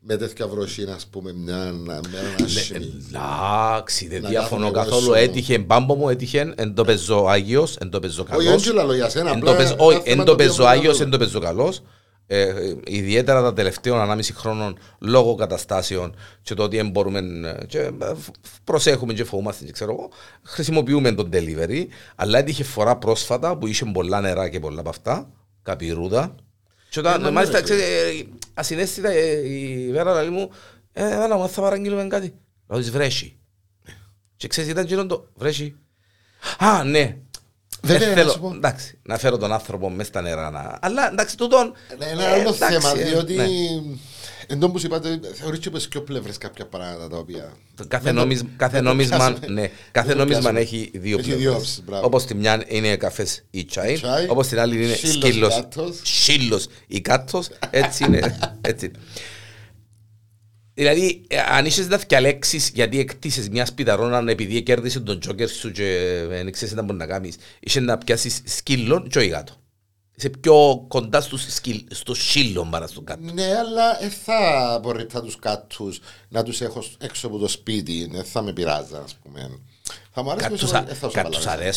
με τέτοια βροχή, ας πούμε, μια, μια άσχημη. Εντάξει, δεν Να διαφωνώ κάνουμε καθόλου. ρέσο. Έτυχε μπάμπο μου, έτυχε εν το πεζό Άγιος, εν το πεζό Όχι, καλός. όχι λαλό για σένα, Εν απλά το πεζ- ένα Όχι, θέμα εν το το οποίο πεζό μπορεί να Άγιος, το- εν το πεζό καλός. Ε, ε, ιδιαίτερα τα τελευταία ανάμιση χρόνων λόγω καταστάσεων και το ότι δεν μπορούμε ε, και ε, φ- προσέχουμε και φοβούμαστε και ξέρω εγώ χρησιμοποιούμε τον delivery αλλά έτυχε φορά πρόσφατα που είχε πολλά νερά και πολλά από αυτά καπηρούδα και όταν ναι, μάλιστα ρε, ξέρετε, ε, ασυναίσθητα ε, η Βέρα λέει μου ε, έλα μου θα παραγγείλουμε κάτι λέω της βρέχει και ξέρεις ήταν γύρω το βρέχει Α, ναι. Βέβαια, Ε, να θέλω, σου πω. εντάξει, να φέρω τον άνθρωπο μέσα στα νερά. Να... Αλλά εντάξει, τούτον. Είναι ένα ε, άλλο εντάξει, θέμα, ε, διότι ναι. εν τω που σου είπατε, θεωρείς και πως και πλευρές κάποια πράγματα τα οποία... Κάθε, Δεν το- νόμισμα, κάθε, δεν το νόμισμα, πιάσουμε. ναι, κάθε Δεν το νόμισμα πιάσουμε. έχει δύο Έχει δύο πλευρές. όψεις, μπράβο. Όπως τη μια είναι καφές ή τσάι, Τσάι, όπως την άλλη είναι σύλλος ή σκύλος, κάτος. σύλλος ή κάτος, έτσι είναι. έτσι. είναι. Δηλαδή, ε, αν είσαι να διαλέξεις γιατί εκτίσεις μια σπιταρόνα επειδή κέρδισε τον τζόκερ σου και δεν ξέρεις τι να μπορείς να κάνεις, είσαι να πιάσεις σκύλο και όχι γάτο. Είσαι πιο κοντά στους σκύλ, στο σύλλο παρά στον κάτω. Ναι, αλλά δεν θα μπορείτε τους κάτους να τους έχω έξω από το σπίτι, δεν θα με πειράζει, ας πούμε. Θα μου αρέσει Κάτους, πως α- δεν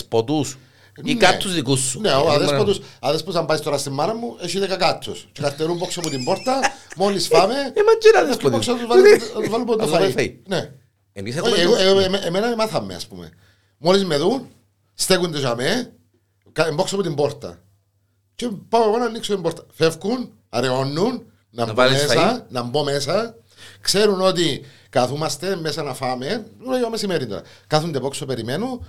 θα σου κάτους απαλλάξω. αρέσποτους ή Ναι. κάτους δικούς σου. Ναι, ο Ε, αδέσποτος, αδέσποτος αν πάει τώρα στη μάνα μου, έχει δέκα κάτους. Και καρτερούν πόξω από την πόρτα, μόλις φάμε, Ε, μα και να και δεσποτείς. πόξω να τους βάλω- να τους βάλω από το Να τους βάλω φαΐ. φαΐ. Ναι. Εμείς Όχι, έχουμε εγώ- το- εγώ- εμέ- Εμένα μάθαμε, ας πούμε. Μόλις με δουν, στέκονται για με, μπόξω από την πόρτα. Και πάω εγώ να ανοίξω την πόρτα. Φεύγουν, αραιώνουν, να, Να μπω βάλεις μέσα, να μπω μέσα. Ξέρουν ότι καθούμαστε μέσα να φάμε. Λέω μεσημέρι τώρα. Κάθονται πόξω, περιμένουν.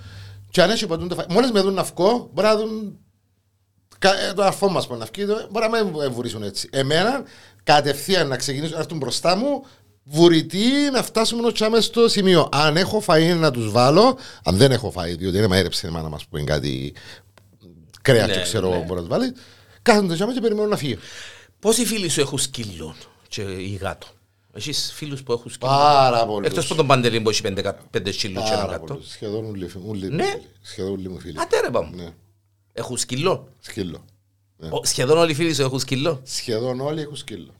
Και αν έχει ποτούν το φαΐ. Μόλις με δουν να βγω, μπορεί να δουν κα- ε, το αρφό μας που να βγει, το- μπορεί να με βουρήσουν έτσι. Εμένα, κατευθείαν να ξεκινήσουν να έρθουν μπροστά μου, βουρητοί να φτάσουμε ως τσάμε στο σημείο. Αν έχω φαΐ να τους βάλω, αν δεν έχω φαΐ, διότι είναι μαέρεψε η μάνα μας που είναι κάτι κρέας Ναι, και ξέρω ναι. εγώ μπορεί να τους βάλει, κάθονται τσάμε και περιμένουν να φύγει. Πόσοι φίλοι σου έχουν σκύλο και ή γάτο; Έχεις φίλους που έχουν σκύλο. Πάρα πολύ. Εκτός από τον Παντελή που έχει πέντε, κα- πέντε σκύλους και ένα Πάρα γάτο. πολύ. Σχεδόν όλοι όλοι μου Ναι. φίλοι. Σχεδόν όλοι μου φίλοι. Άτε ρε πάμε. Ναι, Έχουν σκύλο. σκύλο. Ναι. Ο- Σχεδόν όλοι οι φίλοι σου έχουν σκύλο. Σχεδόν όλοι έχουν σκύλο.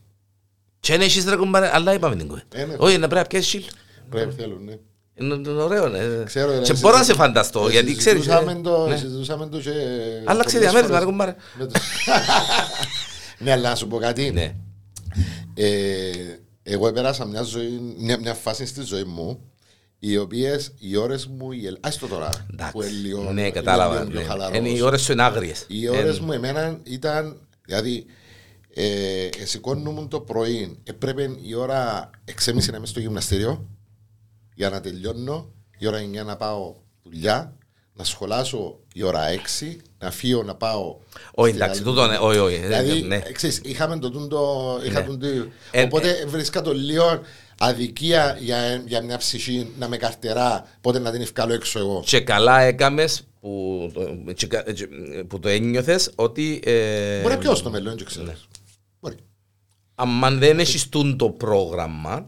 Και αν έχεις ρε κουμπάρε, αλλά είπαμε την κουβέντα. Ε, ναι. Όχι, να πρέπει να πιέσεις σκύλο. Πρέπει θέλουν, ναι. Είναι είναι ωραίο, ναι. Ξέρω, ρε, Και εσύ- μπορώ να σε φανταστώ, ε, γιατί ξέρεις... συζητούσαμε ε, το- ναι. Συζητούσαμε το και... Άλλαξε πολλές διαμέρισμα, φορές. ρε κουμπάρε. Με το- Ναι, αλλά να σου πω κάτι. Ναι. Ε, εγώ επέρασα μια, ζωή, μια, μια φάση στη ζωή μου οι οποίες οι ώρες μου. Οι, ελ- ας το τώρα. που είναι λίγο- Εντάξει. Ναι, είμαι κατάλαβα. λίγο πιο ναι. χαλαρός. Είναι οι ώρες σου είναι άγριες. Οι ώρες Ε, μου εμένα ήταν. Δηλαδή, ε, σηκώνουν το πρωί. Έπρεπε η ώρα 6.30 να είμαι στο γυμναστήριο για να τελειώνω. Η ώρα 9 να πάω δουλειά. Να σχολάσω η ώρα 6. Να φύγω να πάω. Όχι, στην εντάξει, άλλη τούτο, ναι, όχι, όχι. Δηλαδή, ναι. ε, ξέρεις, είχαμε το τούντο, είχα Ναι. τον το- Ε, Οπότε βρίσκα το λίγο αδικία για, για μια ψυχή να με καρτερά, πότε να την ευκάλω έξω εγώ. Και καλά έκαμες που, το- και κα- και- που το ένιωθες ότι ε, Μπορεί να πιω στο μέλλον, δεν ξέρω. ναι. Μπορεί. αν δεν έχεις τούν το πρόγραμμα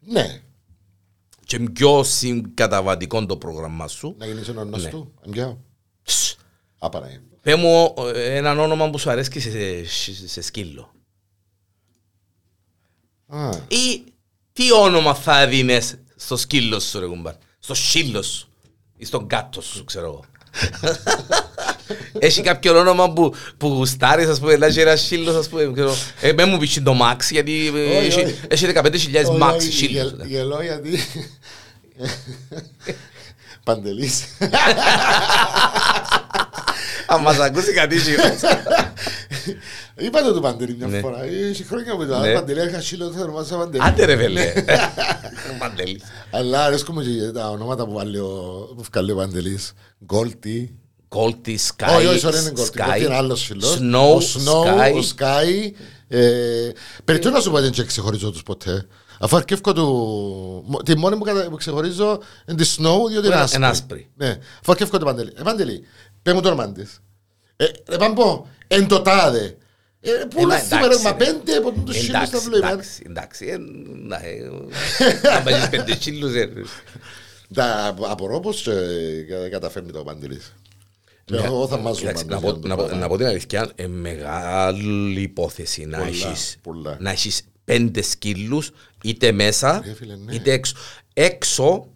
Ναι, και πιο συγκαταβατικό το πρόγραμμα σου να γίνεις ο νος Ναι. Του. Εμπιάω. ψ, Άπαρα είναι. πέ μου ε, έναν όνομα που σου αρέσει σε, σε, σε σκύλο Α, ή τι όνομα θα δίνεις στο σκύλο σου ρε κουμπάρ στο σκύλο σου ή στον κάτω σου ξέρω εγώ Έχει κάποιο όνομα που, που γουστάρεις, ας πούμε, να έχει ένα σύλλος, ας πούμε, ξέρω, ε, με μου πεις το Max, γιατί ε, Όχι, έχει- όχι. έχει 15.000 όχι, Max όχι, σύλλος. γελ- Γελώ γιατί... Παντελής. Αν μας ακούσει κάτι Είπα το του Παντελή μια Ναι. φορά. Είχε χρόνια που το Ναι. Παντελή είχα σύλλο, θα ονομάζα Παντελή. Άντε ρε βέλε. Παντελής. Αλλά αρέσκομαι και τα ονόματα που βάλει ο- που βγάλει ο Παντελής. Γκόλτι. Goldie, Sky, Όχι, όχι, sorry, είναι Γκόλτι. Sky, Γκόλτι είναι άλλος φίλος. Snow, Ο Snow, Sky. ο Sky. Ε, Περιττώ να σου πω ότι δεν ξεχωρίζω τους ποτέ; Αφού αρκεύκω του... μο- Τη μόνη που κατα- που ξεχωρίζω είναι τη Snow, διότι είναι είναι άσπρη. άσπρη. Ναι, αφού αρκεύκω του Παντελή. Ε, Παντελή, πέ μου το όνομα της. Ε, ρε Παμπό, εν το τάδε. Ε, πού Ε, να μα σήμερα, εντάξει, μα ρε. πέντε από τους σύλλους τα Εντάξει, βλέπω. εντάξει, εντάξει. ε, να, ε, Αν παίζεις πέντε σύλλους, ε, Τα απορώ πως ε, κα- καταφέρνει το Παντελής. Και Ναι. Εγώ θα μάζω Εντάξει, Παντελή, να πω- αν το να πω- πράγμα. Να πω την αλήθεια, είναι μεγάλη υπόθεση να Πολλά, έχεις πολλά. να έχεις πέντε σκύλους είτε μέσα Ρε φίλε, ναι. είτε έξω. Έξω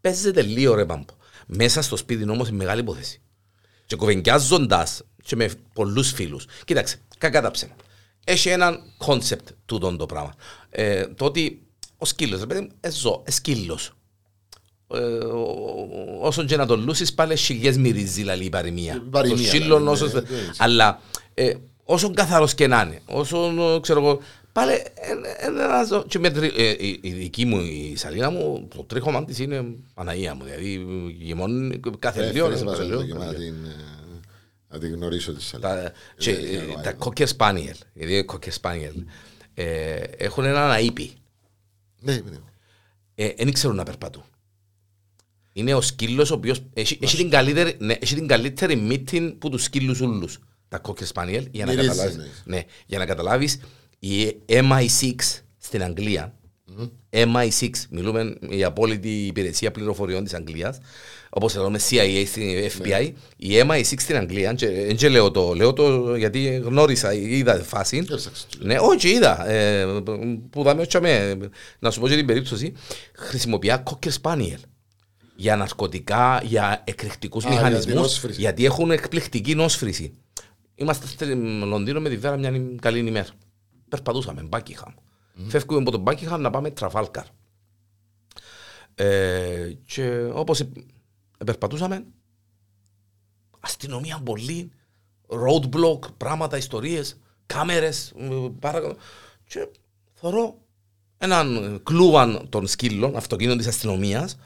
παίζεται λίγο ρε πάμπο. Μέσα στο σπίτι όμως είναι μεγάλη υπόθεση. Και κοβεντιάζοντας και με πολλούς φίλους. Κοίταξε, κακά τα ψέματα. Έχει έναν concept τούτον το πράγμα. Ε, το ότι ο σκύλος, ρε παιδί μου, ε, ζω, ε, σκύλος. Ε, ο- όσον και να τον λούσεις πάλι χιλιές μυρίζει λαλή η παροιμία. Το παροιμία, σκύλος δηλαδή, όσο... ναι, ναι, ναι. Αλλά ε, όσον καθαρός και να είναι, όσον ε, ξέρω εγώ, πάλι ε, ε, ε, ένα ζω- και με τρι- ε, η, η δική μου, η σαλίνα μου, το τρίχωμα της είναι Παναγία μου. Δηλαδή γεμώνει κάθε Ε, λίγο. φέρεις κάθε μας λίγο, το και κάθε να λίγο. την, ε, να την γνωρίσω τη σαλίνα. Τα, και, Ε, ε, ε, τα ε, Cocker Spaniel, γιατί οι Cocker Spaniel ε, έχουν έναν αείπη. Ναι, ναι. Ε, Δεν ξέρουν να περπατούν. Είναι ο σκύλος ο οποίος έχει, έχει, την καλύτερη, ναι, έχει την καλύτερη μύτη που τους σκύλους ούλους. Τα Cocker Spaniel, για να, Μυρίζει, καταλάβεις, εννοείς. ναι, για να καταλάβεις, η MI6 στην Αγγλία, MI6, μιλούμε η απόλυτη υπηρεσία πληροφοριών της Αγγλίας, όπως λέμε CIA στην FBI, η MI6 στην Αγγλία, και, δεν και λέω το, λέω το γιατί γνώρισα, είδα φάση, Έψαξες το. ναι, όχι, είδα. Ε, που δάμε όχι με, να σου πω και την περίπτωση, χρησιμοποιεί Cocker Spaniel για ναρκωτικά, για εκρηκτικούς Α, για την μηχανισμούς, νόσφρηση. γιατί έχουν εκπληκτική νόσφρηση. Είμαστε στο Λονδίνο με τη Βέρα μια καλή ημέρα. Περπατούσαμε, Buckingham. Φεύγουμε από τον Buckingham να πάμε Τραφάλκαρ. Ε, και όπως ε, περπατούσαμε, αστυνομία πολύ, roadblock, πράγματα, ιστορίες, κάμερες, μ, παρα... και θωρώ έναν κλούβαν των σκύλων, αυτοκίνητο της αστυνομίας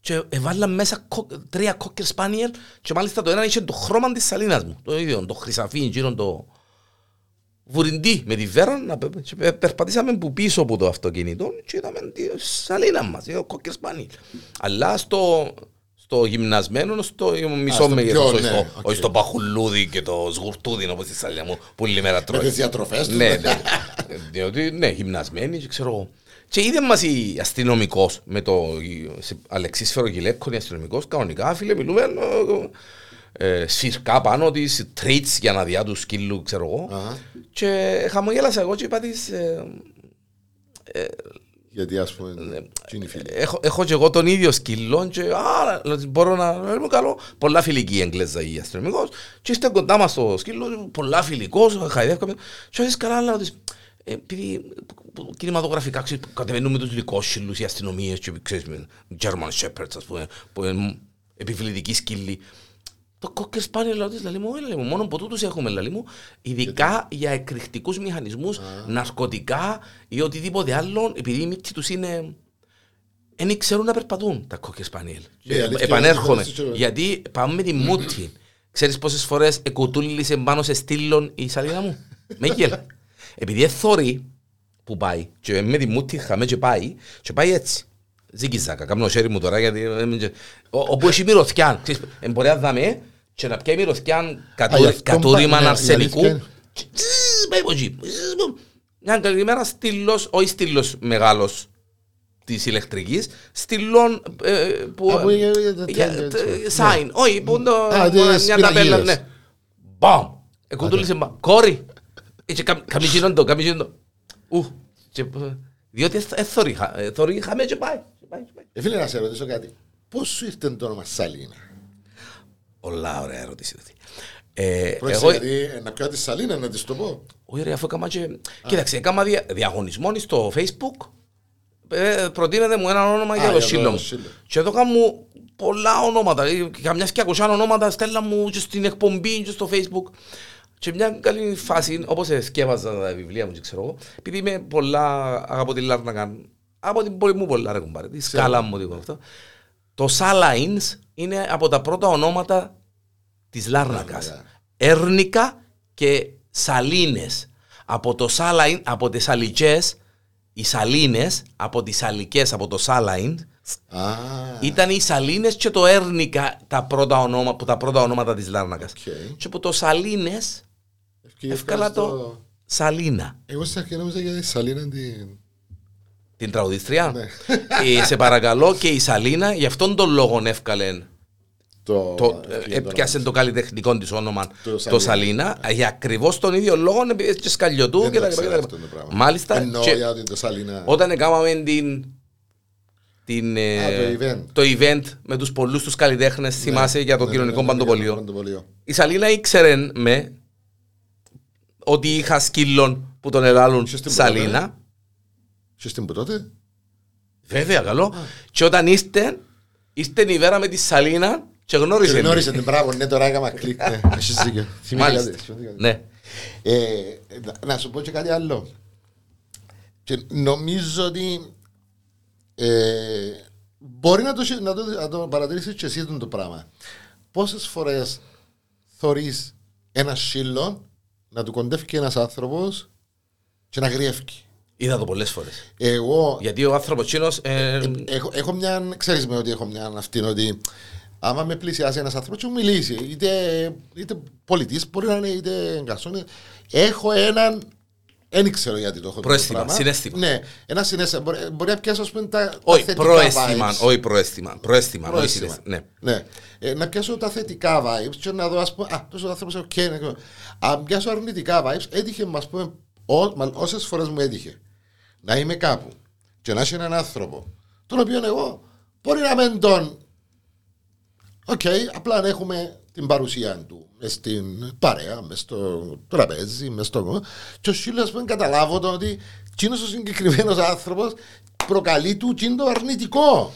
και έβαλα μέσα κο- τρία κόκκερ σπάνιελ και μάλιστα το ένα είχε το χρώμα της σαλίνας μου, το ίδιο, το χρυσαφί, εκείνο το βουριντή με τη βέρα να πε- και πε- περπατήσαμε που πίσω από το αυτοκίνητο και είδαμε τη σαλίνα μας, το κόκκερ σπάνιελ. Αλλά στο, στο γυμνασμένο, στο μισό στο μέγεθος, πιο, όχι ναι, στο- οκ. όχι στο παχουλούδι και το σγουρτούδι όπως τη σαλίνα μου που όλη μέρα Με τρώει. τις διατροφές τους. Ναι, ναι. Διότι, ναι, γυμνασμένοι και ξέρω εγώ. Και είδε μας η αστυνομικός με το σε- αλεξίσφαιρο γιλέκκον, η αστυνομικός, κανονικά, φίλε, μιλούμε ε, ε, σφυρκά πάνω της, treats για να διά του σκύλου, ξέρω εγώ. Αχα. Και χαμογέλασα εγώ και είπα της, ε, Γιατί ας πούμε, Ναι. τι είναι οι φίλοι. έχω, έχω και εγώ τον ίδιο σκύλο και α, να- μπορώ να να είμαι καλό. Πολλά φιλική η Εγγλέζα η αστυνομικός και είστε κοντά μας στο σκύλο, πολλά φιλικός, χαϊδεύκαμε. Και έτσι καλά λέω ότι ε, επειδή που- κινηματογραφικά ξέρεις, κατεβαίνουν με τους λικόσχυλους οι αστυνομίες και ξέρεις με German Shepherds ας πούμε, που είναι επιβλητικοί σκύλοι. Το Cocker Spaniel λέω της, λαλή μου, «Όχι, λαλή μου, μόνο από τούτους έχουμε λαλή μου, ειδικά για εκρηκτικούς μηχανισμούς, ναρκωτικά ή οτιδήποτε άλλο, επειδή η μύτη τους είναι δεν ξέρουν να περπατούν τα Cocker Spaniel. Ναι, Ε, αλήθεια, Επανέρχομαι. αλήθεια, αλήθεια. Γιατί πάμε με τη μούτη. Ξέρεις πόσες φορές εκουτούλησε πάνω σε στήλον η σαλίδα μου. Μέγελ. Επειδή εθώρει που πάει και με τη μούτη χαμέ και πάει και πάει έτσι. Ζίκιζακα, κάνω το χέρι μου τώρα γιατί... ε, μην και- ο- Όπου έχει μυρωθιάν. Ξέρεις, ε, μπορεί να δάμε και να πιάει μυρωθιάν Α, γι' κατου- αυτό κατούριμα πάει, ναι, η αρσενικού. αλήθεια είναι. Και τσζζ, Πάει από εκεί. Μια καλή μέρα στήλος, όχι στήλος μεγάλος της ηλεκτρικής, στήλων ε, που... Α, που για- για τα για- τέλεια, τε- έτσι. Sign, όχι, που το... Α, μια τις ταπέλα, πυραγίδες. ναι. Μπαμ! Εκούτουλησε μπαμ. Κόρη! Έτσι κάμει γίνον το, κάμει γίνον το. Ου! Και, ε, Διότι ε, θωρεί, χα- ε, θωρεί χαμέ και πάει. Και πάει, και πάει. Ε, φίλε, να σε ρωτήσω κάτι. Πώς σου ήρθε το όνομα Σαλίνα; Πολλά ωραία ερώτηση αυτή. Ε, Πρόκειται Εγώ, γιατί ε, να πιω τη Σαλίνα να της το πω. όχι ρε, αφού έκαμα και... Κοίταξε, έκαμα δια- διαγωνισμό στο facebook. Ε, προτείνεται μου ένα όνομα για για το το σύλλο μου. σύλλο. Και εδώ κάνω πολλά ονόματα. ε, Καμιά και ακουσάν ονόματα στέλνα μου και στην εκπομπή και στο facebook. Και μια καλή φάση, όπως σκέφαζα τα βιβλία μου και ξέρω εγώ, επειδή είμαι πολλά, αγαπώ τη Λάρνακα, από την πόλη μου πολλά ρε κουμπάρε, τη σκάλα μου τίποτα αυτό. Το Σάλαϊνς είναι από τα πρώτα ονόματα της Λάρνακας. Λάρνακα. Έρνικα και Σαλίνες. Από το Σάλαϊν, από τις Σαλικές, οι Σαλίνες, από τις Σαλικές, από το Σάλαϊν, Α, ήταν οι Σαλίνες και το Έρνικα τα πρώτα ονόμα, που τα πρώτα ονόματα της Λάρνακας. οκ. Και από το Σαλίνες Ευκαιρία, εύκολα το ευχαριστώ. Σαλίνα. Εγώ στην αρχή νόμιζα για τη Σαλίνα την... Την τραγουδίστρια. Ναι. Ε, σε παρακαλώ και η Σαλίνα γι' αυτόν τον λόγο εύκαλε Το, το, ευκαιρία ε, το έπιασε το καλλιτεχνικό της όνομα Το το, Σαλίνα. Σαλίνα για ακριβώς τον ίδιο λόγο επειδή έτσι και σκαλιωτού Δεν και το τα ξέρω λοιπά. αυτό το πράγμα. Μάλιστα, Εννοώ και για ότι το Σαλίνα... όταν έκαναμε την, την, ε, Α, το event. το event με τους πολλούς τους καλλιτέχνες, θυμάσαι για το Ναι, κοινωνικό ναι, ναι, ναι, για το παντοπολείο. παντοπολείο. Η Σαλίνα ήξερε με ότι είχα σκύλων που τον ελάλουν Και στην Σαλίνα. Και στην που τότε... Βέβαια, καλό. Και όταν είστε, είστε η Βέρα με τη Σαλίνα και Και γνώρισε. γνώρισε την μπράβο, ναι, τώρα έκανα κλικ. ναι, Έχεις δίκιο. Θυμήθηκα Μάλιστα. τη, θυμήθηκα τη. Ναι. Ε, να- να σου πω και κάτι άλλο. Και νομίζω ότι ε, μπορεί να το, συ- να το, να το παρατηρήσεις και εσύ αυτό το πράγμα. Πόσες φορές θωρείς ένα σύλλο να του κοντεύει ένας άνθρωπος και να γριεύει. Είδα το πολλές φορές. Εγώ Γιατί ο άνθρωπος εκείνος... ε, έχω, έχω μια, ξέρεις με ότι έχω μια αυτήν ότι άμα με πλησιάσει ένας άνθρωπος και μου μιλήσει είτε, είτε πωλητής μπορεί να είναι είτε εν γκαρσόν έχω έναν δεν ξέρω γιατί το έχω αυτό το Προαίσθημα, πράγμα. συναίσθημα. Ναι, ένα συναίσθημα. Μπορεί, μπορεί να πιάσω ας πούμε, τα, τα Όχι, θετικά προαίσθημα, vibes. όχι προαίσθημα. Προαίσθημα, όχι Προαίσθημα. συναίσθημα. Ναι. Ναι. Ε, να πιάσω τα θετικά vibes και να δω, ας πούμε, α, τόσο άνθρωπος, οκ, ναι, ναι. Αν πιάσω αρνητικά vibes, έτυχε, ας πούμε, ό, μα, όσες φορές μου έτυχε να είμαι κάπου και να έχει έναν άνθρωπο, τον οποίο εγώ μπορεί να μην τον... Οκ, απλά να έχουμε την παρουσία του μες στην παρέα, μες στο τραπέζι, μες στο... Και ο σύλλος, ας πούμε, καταλάβω το ότι εκείνος ο συγκεκριμένος άνθρωπος προκαλεί του εκείνο το αρνητικό.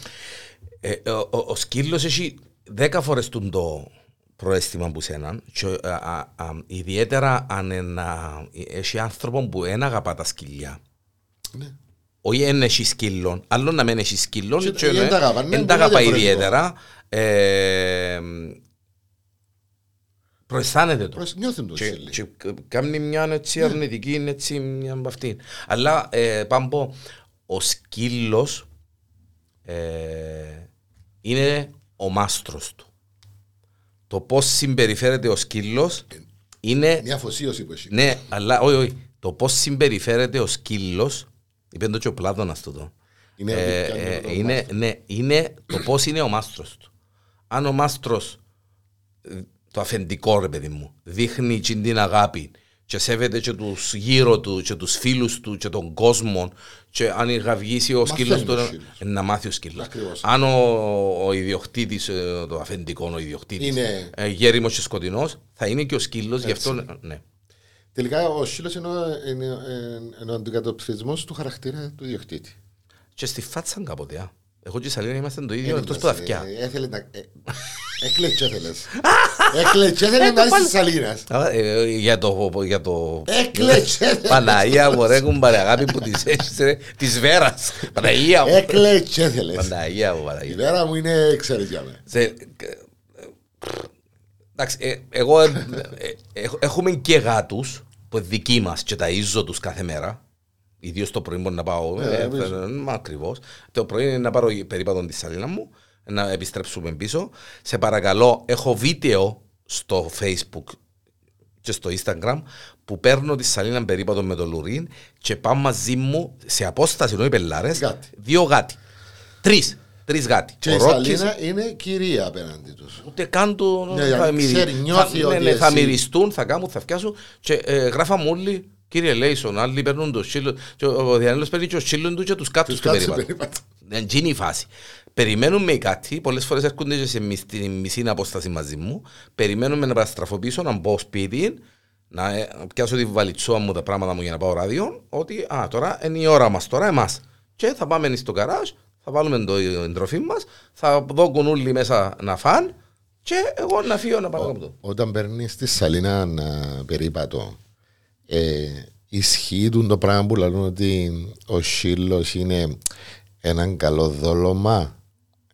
Ε, ο, ο, ο σκύλος έχει δέκα φορές τον το προαίσθημα που σέναν και α, α, α, ιδιαίτερα αν ένα, έχει άνθρωπο που δεν αγαπά τα σκυλιά. Ναι. Όχι δεν έχει σκύλων, άλλο να μην έχει σκύλων Και- και ή εν τα αγαπά, ναι, δεν τα μπορεί να αγαπά είναι διαφορετικό. ιδιαίτερα. Ε, προαισθάνεται το. Προς- Νιώθουν το Και, Σίλι. και κάνει μια έτσι αρνητική, έτσι μια από αυτήν. Αλλά ε, πάμπο, ο σκύλος ε, είναι ο μάστρος του. Το πώς συμπεριφέρεται ο σκύλος είναι... Μια αφοσίωση που έχει. Ναι, αλλά όχι, όχι. Το πώς συμπεριφέρεται ο σκύλος, είπε το και ο Πλάτωνας τούτο. Είναι Ε, ότι κάνει ε, το είναι, ναι, είναι το πώς είναι ο μάστρος του. Αν ο μάστρος, ε, το αφεντικό ρε παιδί μου, δείχνει εκείνη την αγάπη και σέβεται και τους γύρω του και τους φίλους του και τον κόσμο και αν γαυγίσει ο Μαθαίνεις σκύλος του ο ε, σκύλος. να μάθει ο σκύλος. Ακριβώς. Αν ο, ο ιδιοκτήτης, ε, το αφεντικό ο ιδιοκτήτης, Είναι- ε, γέριμος και σκοτεινός, θα είναι και ο σκύλος, γι' αυτό, ναι. Τελικά ο Σίλος είναι, ο- είναι, είναι, είναι ο αντικατοπτρισμός του χαρακτήρα του ιδιοκτήτη. Και στη φάτσα κάποτε, α. Εγώ και η Σαλίνα είμαστε το ίδιο Ε, εκτός που τα ε, αυτιά. ε, Έθελε να... ε, Έκλαιτσε έθελες. Έκλαιτσε έθελε να είσαι στις σαλίνας. Α, ε, Για το... Για το... Έκλαιτσε έθελες. Παναγία μου ρε κουμπάρε αγάπη που της έχεις ρε Της Βέρας Παναγία μου Έκλαιτσε έθελες. Παναγία μου Η Παναγία βέρα μου είναι, ξέρεις για μένα. Σε- ε, Εντάξει ε, εγώ ε, ε, ε, Έχουμε και γάτους Που είναι δικοί μας και ταΐζω τους κάθε μέρα Ιδίως το πρωί μπορεί να πάω Ε, ε, εμείς. ε, Μα ακριβώς Το πρωί είναι να πάρω περίπατον τη σαλίνα μου Να επιστρέψουμε πίσω Σε παρακαλώ έχω βίντεο στο facebook και στο Instagram που παίρνω τη σαλίνα περίπατο με το λουρίν και πάω μαζί μου σε απόσταση ενώ οι πελάρες Γάτι. δύο γάτι. Τρεις. Τρεις γάτι. Και Ο η Ρόκκις σαλίνα είναι κυρία απέναντι τους. ούτε καν το Ναι, θα, γιατί μυρι- ξέρει, νιώθει θα, ότι ναι, ναι, θα εσύ- μυριστούν, θα κάνουν, θα φτιάσουν και ε, γράφαμε όλοι Κύριε Λέισον, άλλοι παίρνουν το σύλλο. Και ο ο Διανέλος παίρνει και ο σύλλον του και τους κάτους Τους του κάτσε περίπατο. περίπατο. Δεν είναι η φάση. Περιμένουμε κάτι, πολλές φορές έρχονται και σε μισ- τη μισή απόσταση μαζί μου. Περιμένουμε να παραστραφώ πίσω, να μπω σπίτι, να ε, πιάσω τη βαλιτσόα μου τα πράγματα μου για να πάω ράδιο, ότι α, τώρα είναι η ώρα μας, τώρα εμάς. Και θα πάμε στο καράζ, θα βάλουμε το, την τροφή μας, θα δώκουν όλοι μέσα να φαν και εγώ να φύγω να πάω από το. Όταν παίρνεις στη σαλίνα να περίπατο, ε, ισχύει του το πράγμα που λένε ότι ο σύλλο είναι έναν καλό δόλωμα;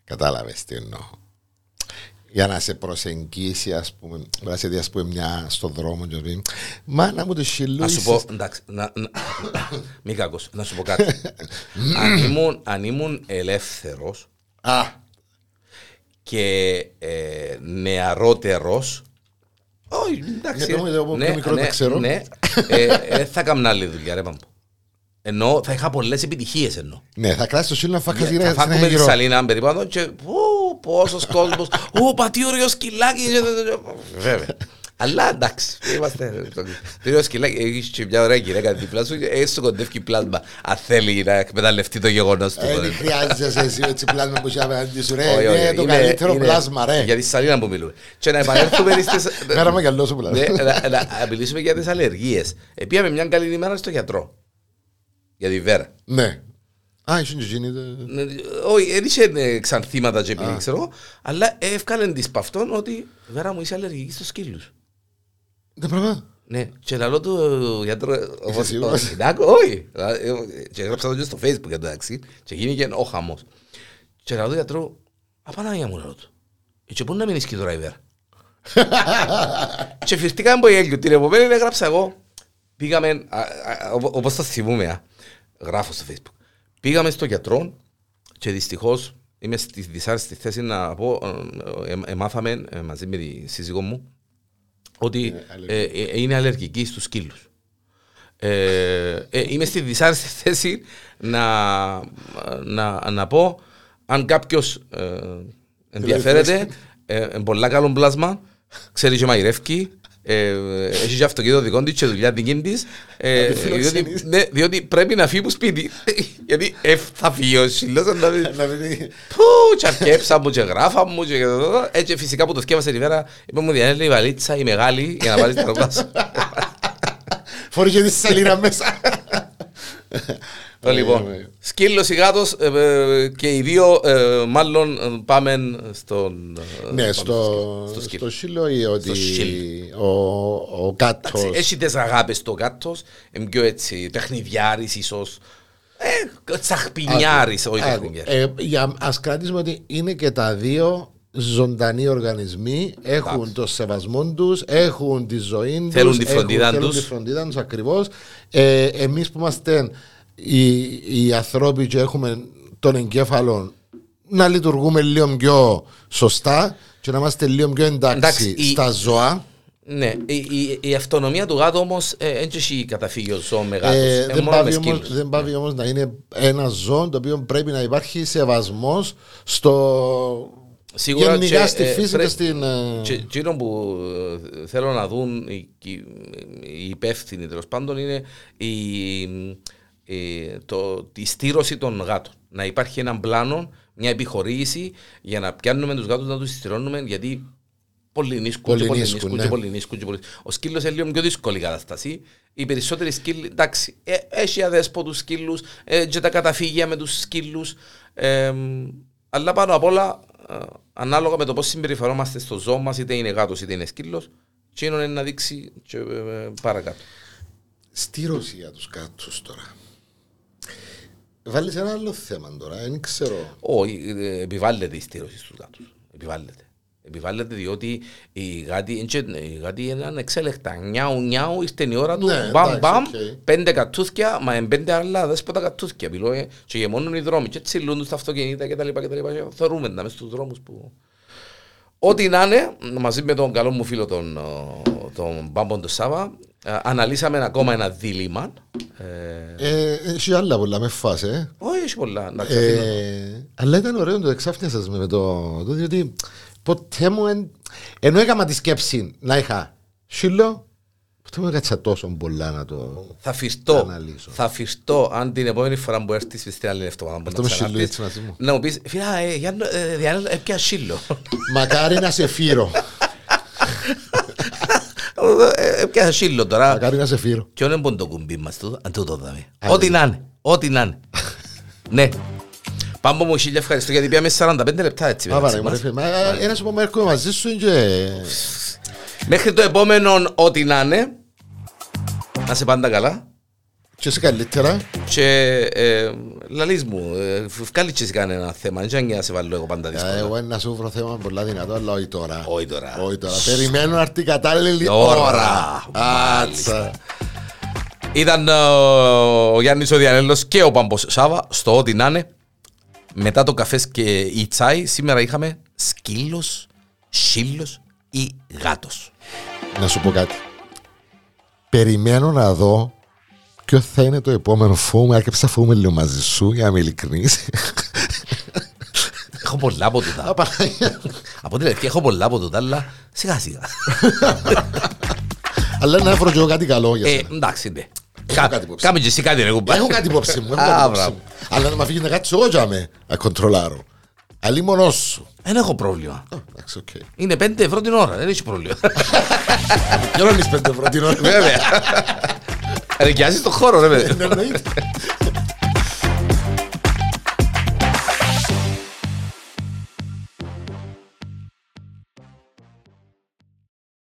Κατάλαβες τι εννοώ. Για να σε προσεγγίσει, ας πούμε, να σε δει ας πούμε, μια στον δρόμο και να πει Μάνα μου το σύλλο. Να σου πω, εντάξει, να, να, μη κακός, να σου πω κάτι. αν, ήμουν, αν ήμουν ελεύθερος Α, και ε, νεαρότερος, όχι, εντάξει. Γιατί μου, εγώ πιο μικρό τα ξέρω. Ναι, ε, ε, θα έκανα άλλη δουλειά, ρε Πάμπο. Ενώ θα είχα πολλές επιτυχίες ενώ. ναι, θα κράσεις το σύλλο να φάει Θα χαζίρα φάκουμε τη σαλίνα περιπάνω και ου, πόσος κόσμος, ου, πατήριο σκυλάκι. Βέβαια. Αλλά εντάξει, είμαστε. Το ίδιο σκυλάκι, έχεις και μια ωραία γυναίκα δίπλα σου, έχει σου κοντεύει πλάσμα. Αν θέλει να εκμεταλλευτεί το γεγονός του. Δεν χρειάζεσαι εσύ έτσι πλάσμα που είσαι απέναντι σου, ρε. Όχι, όχι, Είναι το είναι- καλύτερο είναι πλάσμα, ρε. Για τη σαλίνα που μιλούμε. Και να επανέλθουμε στις... Μέρα με καλό σου πλάσμα. Ναι, να- Να μιλήσουμε για τις αλλεργίες. Επίαμε μια καλή ημέρα στο γιατρό. Για τη Βέρα. Ναι. Α, ήσουν και εκείνη. το- Ναι, Όχι, δεν είχε ε, ξανθήματα και επειδή ξέρω εγώ, αλλά εύκαλεν της π' αυτόν ότι Βέρα μου είσαι αλλεργική στους σκύλους. Δεν πράγμα. Ναι, και λαλό του γιατρός, όπως σίγουρος; ο Σινάκο, όχι, Ε, και έγραψα το και στο facebook για το εντάξει, και γίνηκε ο χαμός. Και λαλό του γιατρού, απανάγια μου λαλό του, «Ε, και πού να μείνεις και τώρα η Βέρα. Και φυρτήκαμε από γέλιο, την επομένη έγραψα εγώ, πήγαμε, α, α, οπο- όπως το θυμούμε, α, γράφω στο facebook, πήγαμε στο γιατρό και δυστυχώς είμαι στη δυσάρεστη θέση να πω, ε, ε, ε, μάθαμε ε, μαζί με τη σύζυγό μου, ότι ε, ε, είναι αλλεργική στους σκύλους. Ε, ε, είμαι στη δυσάρεστη θέση να, να, να πω αν κάποιος ε, ενδιαφέρεται, ε, ε, πολλά καλό πλάσμα, ξέρει και μαγειρεύει, ε, έχεις και αυτοκίνητο δικό της και δουλειά δική της, ε, Να τη διότι, φιλοξενείς. ναι, διότι πρέπει να φύγει από σπίτι. Γιατί ε, θα φύγει ο σύλλος, να πει, Να μην- Πού, και αρκέψα μου και γράφα μου και έτσι φυσικά που το σκέφασα τη μέρα είπα μου διανέλε η βαλίτσα η μεγάλη για να βάλεις τα ρούχα σου. Φορείς και τη σελίδα μέσα. Το λοιπόν, ε, σκύλος ή γάτος ε, ε, και οι δύο ε, μάλλον ε, πάμε στον... ε, Ναι, πάμε στο, στο σκύλο. στο σύλλο ή ότι σύλλο. ο, ο κάτος Εντάξει, Έχει τις αγάπες το κάτος, είναι πιο έτσι τεχνιδιάρης ίσως, ε, τσαχπινιάρης, όχι Άκου, τεχνιδιάρης. ε, για, ας κρατήσουμε ότι είναι και τα δύο ζωντανοί οργανισμοί, έχουν το σεβασμό τους, έχουν τη ζωή τους, Θέλουν τη έχουν- φροντίδα θέλουν τους. τη φροντίδα τους ακριβώς. Ε, εμείς που είμαστε οι, οι άνθρωποι και έχουμε τον εγκέφαλο να λειτουργούμε λίγο πιο σωστά και να είμαστε λίγο πιο εντάξει, Εντάξει, η- στα ζώα. Ναι, η, η, η αυτονομία του γάτου όμως ε, δεν έχει καταφύγιο ζώο με γάτους, Ε, ε, δεν, μόνο με πάβει όμως, σκύλους. δεν πάβει όμως να είναι ένα ζώο το οποίο πρέπει να υπάρχει σεβασμός στο Σίγουρα γενικά και, στη ε, φύση πρέ- και στην... ε, Και εκείνο που ε, θέλω να δουν οι, οι υπεύθυνοι τέλος πάντων είναι η, η- το, η στήρωση των γάτων. Να υπάρχει έναν πλάνο, μια επιχορήγηση για να πιάνουμε τους γάτους να τους στηρώνουμε γιατί πολλοί νίσκουν και πολλοί Πολυνίσκουν, νίσκουν ναι. και πολλοί νίσκουν και πολλοί- Ο σκύλος είναι λίγο πιο δύσκολη κατάσταση. Οι περισσότεροι σκύλοι, εντάξει, ε, έχει αδέσποτους σκύλους ε, και τα καταφύγια με τους σκύλους. ε, αλλά πάνω απ' όλα, ε, ανάλογα με το πώς συμπεριφερόμαστε στο ζώο μας, είτε είναι γάτος είτε είναι σκύλος, εκείνο είναι να δείξει και, ε, ε, παρακάτω. Στείρωση για τους κάτους τώρα. Βάλεις ένα άλλο θέμα τώρα, δεν ξέρω. Όχι, ε, επιβάλλεται η στείρωση στους γάτους. Επιβάλλεται. Επιβάλλεται διότι οι γάτοι, εν και- οι γάτοι είναι ανεξέλεκτα. Νιάου, νιάου, ήρθε η ώρα του, Ναι, μπαμ, εντάξει, μπαμ, οκ. πέντε κατούθια, μα εν πέντε άλλα αδέσποτα κατούθια. Μιλώ, ε, και γεμώνουν οι δρόμοι και τσιλούν τους τα αυτοκίνητα κτλ. κτλ. Και Θεωρούμε τα μες στους δρόμους που... Ό,τι να είναι, μαζί με τον καλό μου φίλο τον, ο, τον Μπάμπον τον Σάβα, ε, αναλύσαμε ακόμα ένα δίλημα. Ε, Ε, έχει άλλα πολλά με φάση, ε. όχι, έχει πολλά. εντάξει, αφήνω. Ε, αλλά ήταν ωραίο να το εξάφνιασες με το, το διότι ποτέ μου εν, ενώ έκανα τη σκέψη να είχα σύλλο, ποτέ μου έκατσα τόσο πολλά να το... Θα φυστώ, αναλύσω. θα φυστώ αν την επόμενη φορά που έρθεις στην άλλη εβδομάδα που Αυτό να με ξανάρθεις, σύλλο έτσι μαζί μου. να μου πεις, φίλα, ε, Γιάννο, ε, Διάννα, έπια σύλλο; Μακάρι να σε φύρω. Ε, Έπια σύλλο τώρα; Μακάρι να σε φύρω. Ποιο είναι το κουμπί μας τούτο, αν τούτο δάμε. Α, Ό,τι ναι. να είναι, ό,τι να είναι. Ναι. Πάμπο μου χίλια ευχαριστώ γιατί πήγαμε 45 λεπτά έτσι. Α, μεταξύ παρά, μας. μωρέ, φίλε, μα, Ένας που με έρχομαι μαζί σου είναι και... Μέχρι το επόμενο ό,τι να είναι. Να σε πάντα καλά. Και σε καλύτερα. Και ε, λαλείς μου, ε, βγάλει και εσύ κανένα θέμα. Δεν για να σε βάλω εγώ πάντα Ε, δύσκολα. Εγώ είναι να σου βρω θέμα πολλά δυνατό, αλλά όχι τώρα. Όχι τώρα. Όχι τώρα. Περιμένω να έρθει η κατάλληλη Ώρα. ώρα. Μάλιστα. Άτσα. Ήταν ε, ο Γιάννης ο Διανέλος και ο Πάμπος Σάβα στο ό,τι να είναι. Μετά το καφές και η τσάι σήμερα είχαμε σκύλος, σύλλος ή γάτος. Να σου πω κάτι. Περιμένω να δω ποιο θα είναι το επόμενο φόβο. Άρχισα φοβούμαι λίγο μαζί σου, για να είμαι ειλικρινής. Έχω πολλά από τούτα. Α Παναγία. από την αλήθεια έχω πολλά από τούτα, αλλά σιγά σιγά. Αλλά να βρω και εγώ κάτι καλό για ε, σένα. εντάξει, ναι. Έχω κάτι υπόψη. Κάμε και εσύ κάτι ρε κουμπά. Έχω κάτι υπόψη μου. Έχω Α, κάτι υπόψη μπράβο. μου. Αλλά να με αφήγει να κάτσει εγώ για με να κοντρολάρω. Αλλή μόνος σου. Δεν έχω πρόβλημα. Α, Εντάξει, οκ. Είναι 5 ευρώ την ώρα, δεν έχει πρόβλημα. Πληρώνεις πέντε ευρώ την ώρα. Βέβαια. Ρεκιάζεις το χώρο ρε παιδί. Ναι, εννοείται.